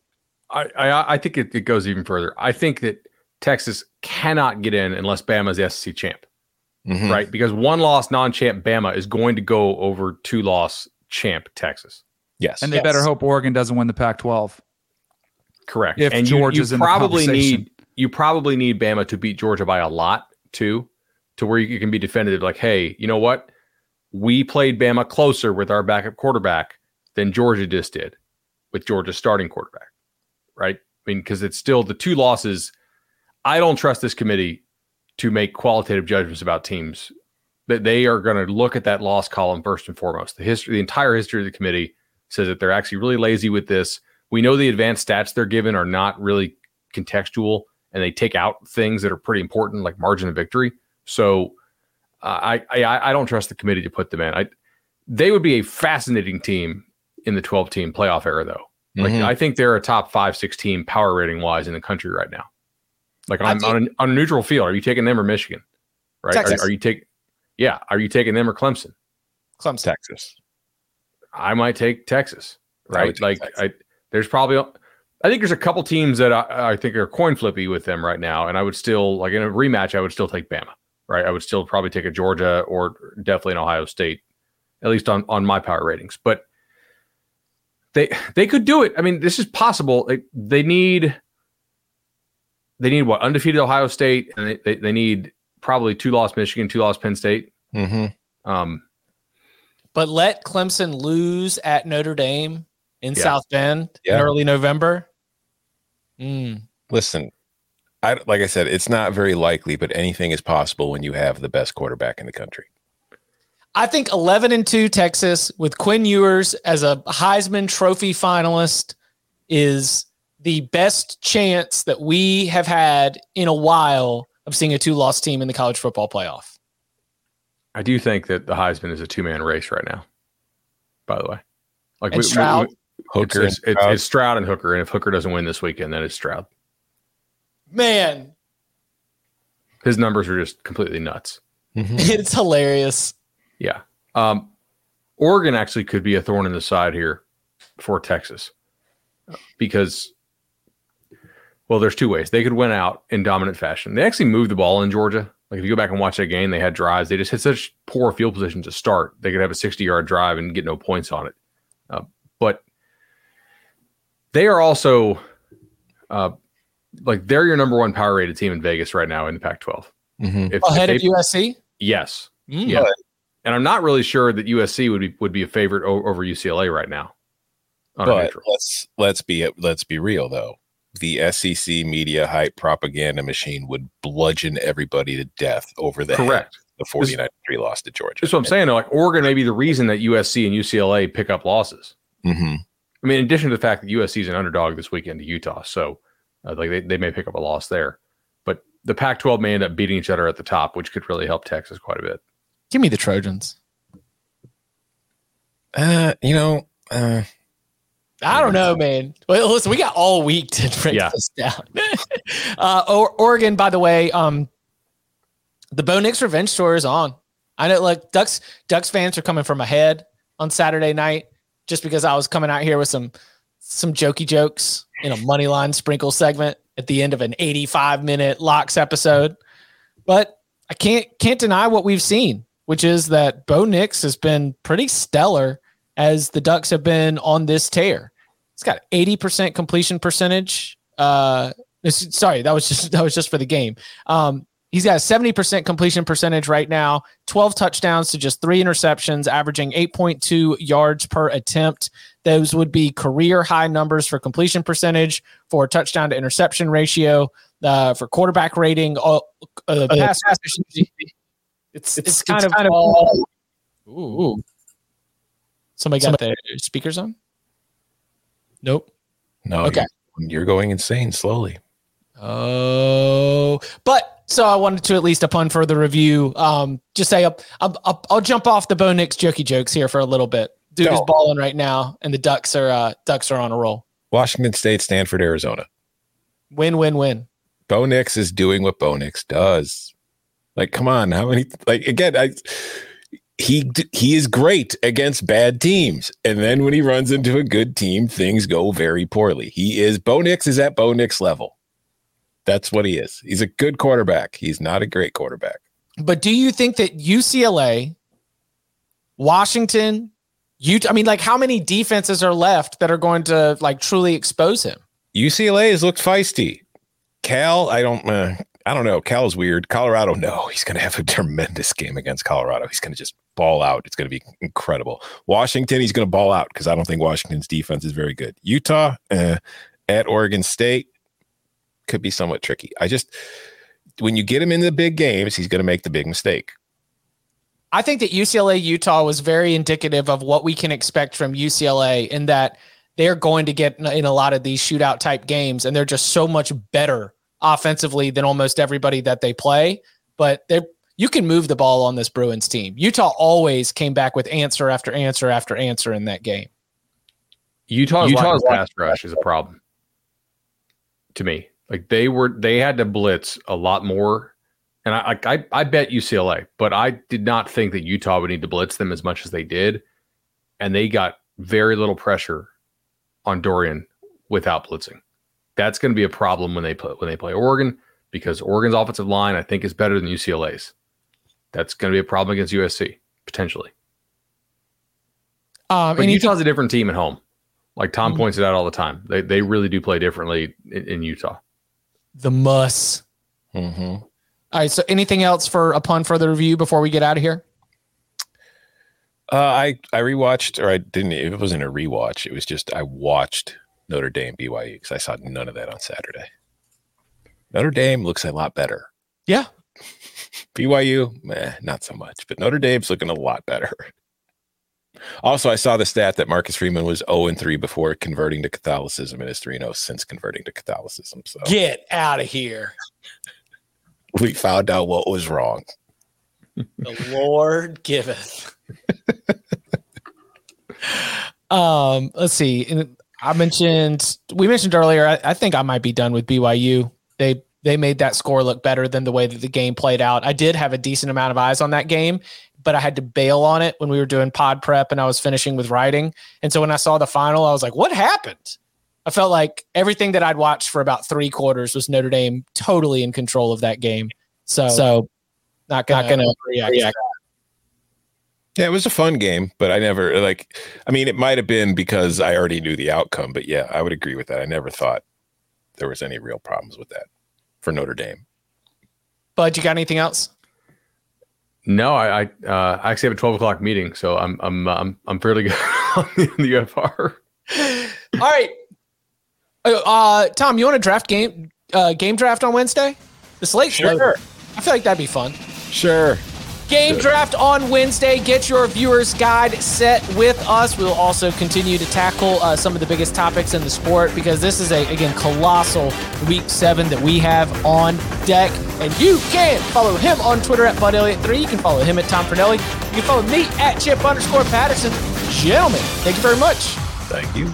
I, I I think it, it goes even further. I think that Texas cannot get in unless Bama's the SEC champ, Mhm. right? Because one loss non-champ Bama is going to go over two loss champ Texas. Yes, And they better hope Oregon doesn't win the Pac 12. Correct. If and Georgia's you, in probably conversation. need you probably need Bama to beat Georgia by a lot too, to where you can be definitive. Like, hey, you know what? We played Bama closer with our backup quarterback than Georgia just did with Georgia's starting quarterback, right? I mean, because it's still the two losses. I don't trust this committee to make qualitative judgments about teams. That they are going to look at that loss column first and foremost. The history, the entire history of the committee says that they're actually really lazy with this. We know the advanced stats they're given are not really contextual, and they take out things that are pretty important, like margin of victory. So, uh, I, I I don't trust the committee to put them in. I they would be a fascinating team in the 12 team playoff era, though. Like Mhm. I think they're a top five, six team power rating wise in the country right now. Like on, think- on, a, on a neutral field, are you taking them or Michigan? Right? Texas. Are, are you take? Yeah. Are you taking them or Clemson? Clemson. Texas. I might take Texas. Right? would take Like I, there's probably. I think there's a couple teams that I, I think are coin flippy with them right now, and I would still like in a rematch. I would still take Bama. Right? I would still probably take a Georgia or definitely an Ohio State, at least on on my power ratings. But they they could do it. I mean, this is possible. They, they need they need what undefeated Ohio State, and they, they, they need probably two lost Michigan, two lost Penn State. Mm-hmm. Um, But let Clemson lose at Notre Dame in Yeah. South Bend Yeah. in early November. Mm. Listen, I like I said, it's not very likely, but anything is possible when you have the best quarterback in the country. I think 11 and 2 Texas with Quinn Ewers as a Heisman Trophy finalist is the best chance that we have had in a while of seeing a two loss team in the college football playoff. I do think that the Heisman is a two man race right now. By the way, like And Stroud? Hooker it's, it's, it's Stroud and Hooker, and if Hooker doesn't win this weekend, then it's Stroud. Man, His numbers are just completely nuts. it's hilarious. Yeah. Um, Oregon actually could be a thorn in the side here for Texas because, well, there's two ways. They could win out in dominant fashion. They actually moved the ball in Georgia. Like if you go back and watch that game, they had drives. They just had such poor field position to start. They could have a 60 yard drive and get no points on it. Uh, but they are also uh, like they're your number one power rated team in Vegas right now in the Pac 12. Mhm. Ahead of USC? Yes. Mm. Yeah. And I'm not really sure that USC would be would be a favorite o- over UCLA right now. On But let's let's be let's be real though. The SEC media hype propaganda machine would bludgeon everybody to death over the head Correct. the 49 3 loss to Georgia. That's what I'm saying. Like Oregon may be the reason that USC and UCLA pick up losses. Mm-hmm. I mean, in addition to the fact that USC is an underdog this weekend to Utah, so uh, like they, they may pick up a loss there. But the Pac-12 may end up beating each other at the top, which could really help Texas quite a bit. Give me the Trojans. Uh, you know, uh, I don't know, man. Well, listen, we got all week to break Yeah. this down. uh, or- Oregon, by the way, um, the Bo Nix revenge tour is on. I know, like Ducks, Ducks fans are coming from ahead on Saturday night, just because I was coming out here with some some jokey jokes in a money line sprinkle segment at the end of an 85 minute locks episode. But I can't can't deny what we've seen, which is that Bo Nix has been pretty stellar as the Ducks have been on this tear. He's got 80% completion percentage. Uh sorry, that was just that was just for the game. Um he's got a 70% completion percentage right now, 12 touchdowns to just 3 interceptions, averaging 8.2 yards per attempt. Those would be career high numbers for completion percentage, for touchdown to interception ratio, uh, for quarterback rating, uh, uh, pass efficiency. It's, it's, kind, of all. Ooh. Somebody got their speakers on? Nope. no, Okay. you're, you're going insane slowly. Oh, but so I wanted to at least upon further review, um, just say I'll, I'll, I'll, I'll jump off the Bo Nix jokey jokes here for a little bit. Dude is No. balling right now, and the Ducks are uh, Ducks are on a roll. Washington State, Stanford, Arizona. Win, win, win. Bo Nix is doing what Bo Nix does. Like, come on, how many? Like again, I he he is great against bad teams, and then when he runs into a good team, things go very poorly. He is Bo Nix is at Bo Nix level. That's what he is. He's a good quarterback. He's not a great quarterback. But do you think that UCLA, Washington, Utah? I mean, like, how many defenses are left that are going to like truly expose him? UCLA has looked feisty. Cal, I don't, uh, I don't know. Cal's weird. Colorado, no, he's going to have a tremendous game against Colorado. He's going to just ball out. It's going to be incredible. Washington, he's going to ball out because I don't think Washington's defense is very good. Utah, uh, at Oregon State, could be somewhat tricky. I just, when you get him in the big games, he's going to make the big mistake. I think that UCLA Utah was very indicative of what we can expect from UCLA in that they're going to get in- in a lot of these shootout type games and they're just so much better offensively than almost everybody that they play. But they you can move the ball on this Bruins team. Utah always came back with answer after answer after answer in that game. Utah's, Utah's Utah's pass rush is a problem to me. Like they were, they had to blitz a lot more. And I, I, I bet UCLA, but I did not think that Utah would need to blitz them as much as they did, and they got very little pressure on Dorian without blitzing. That's going to be a problem when they play when they play Oregon because Oregon's offensive line I think is better than UCLA's. That's going to be a problem against USC potentially. Um, but Utah's a different team at home. Like Tom mm-hmm. points it out all the time. They they really do play differently in, in Utah. The muss. Mm-hmm. All right. So, anything else for upon further review before we get out of here? Uh, I I rewatched, or I didn't. It wasn't a rewatch. It was just I watched Notre Dame BYU because I saw none of that on Saturday. Notre Dame looks a lot better. Yeah. BYU, eh, not so much, but Notre Dame's looking a lot better. Also, I saw the stat that Marcus Freeman was 0 and 3 before converting to Catholicism and is 3 0 since converting to Catholicism. So get out of here we found out what was wrong. The Lord giveth. um, let's see. I mentioned we mentioned earlier. I, I, think I might be done with BYU. They they made that score look better than the way that the game played out. I did have a decent amount of eyes on that game, but I had to bail on it when we were doing pod prep and I was finishing with writing. And so when I saw the final, I was like, "What happened?" I felt like everything that I'd watched for about three quarters was Notre Dame totally in control of that game. So, so not gonna, not gonna react. react. Yeah, it was a fun game, but I never like. I mean, it might have been because I already knew the outcome, but yeah, I would agree with that. I never thought there was any real problems with that for Notre Dame. Bud, you got anything else? No, I I, uh, I actually have a twelve o'clock meeting, so I'm I'm I'm I'm fairly good on the, the UFR. All right, uh, uh, Tom, you want to draft game uh, game draft on Wednesday? The slate sure. I feel like that'd be fun. Sure. Game draft on Wednesday. Get your viewer's guide set with us. We'll also continue to tackle uh, some of the biggest topics in the sport because this is a again colossal week seven that we have on deck. And you can follow him on Twitter at Bud Elliott three. You can follow him at Tom Fornelli. You can follow me at Chip underscore Patterson. Gentlemen, thank you very much. Thank you.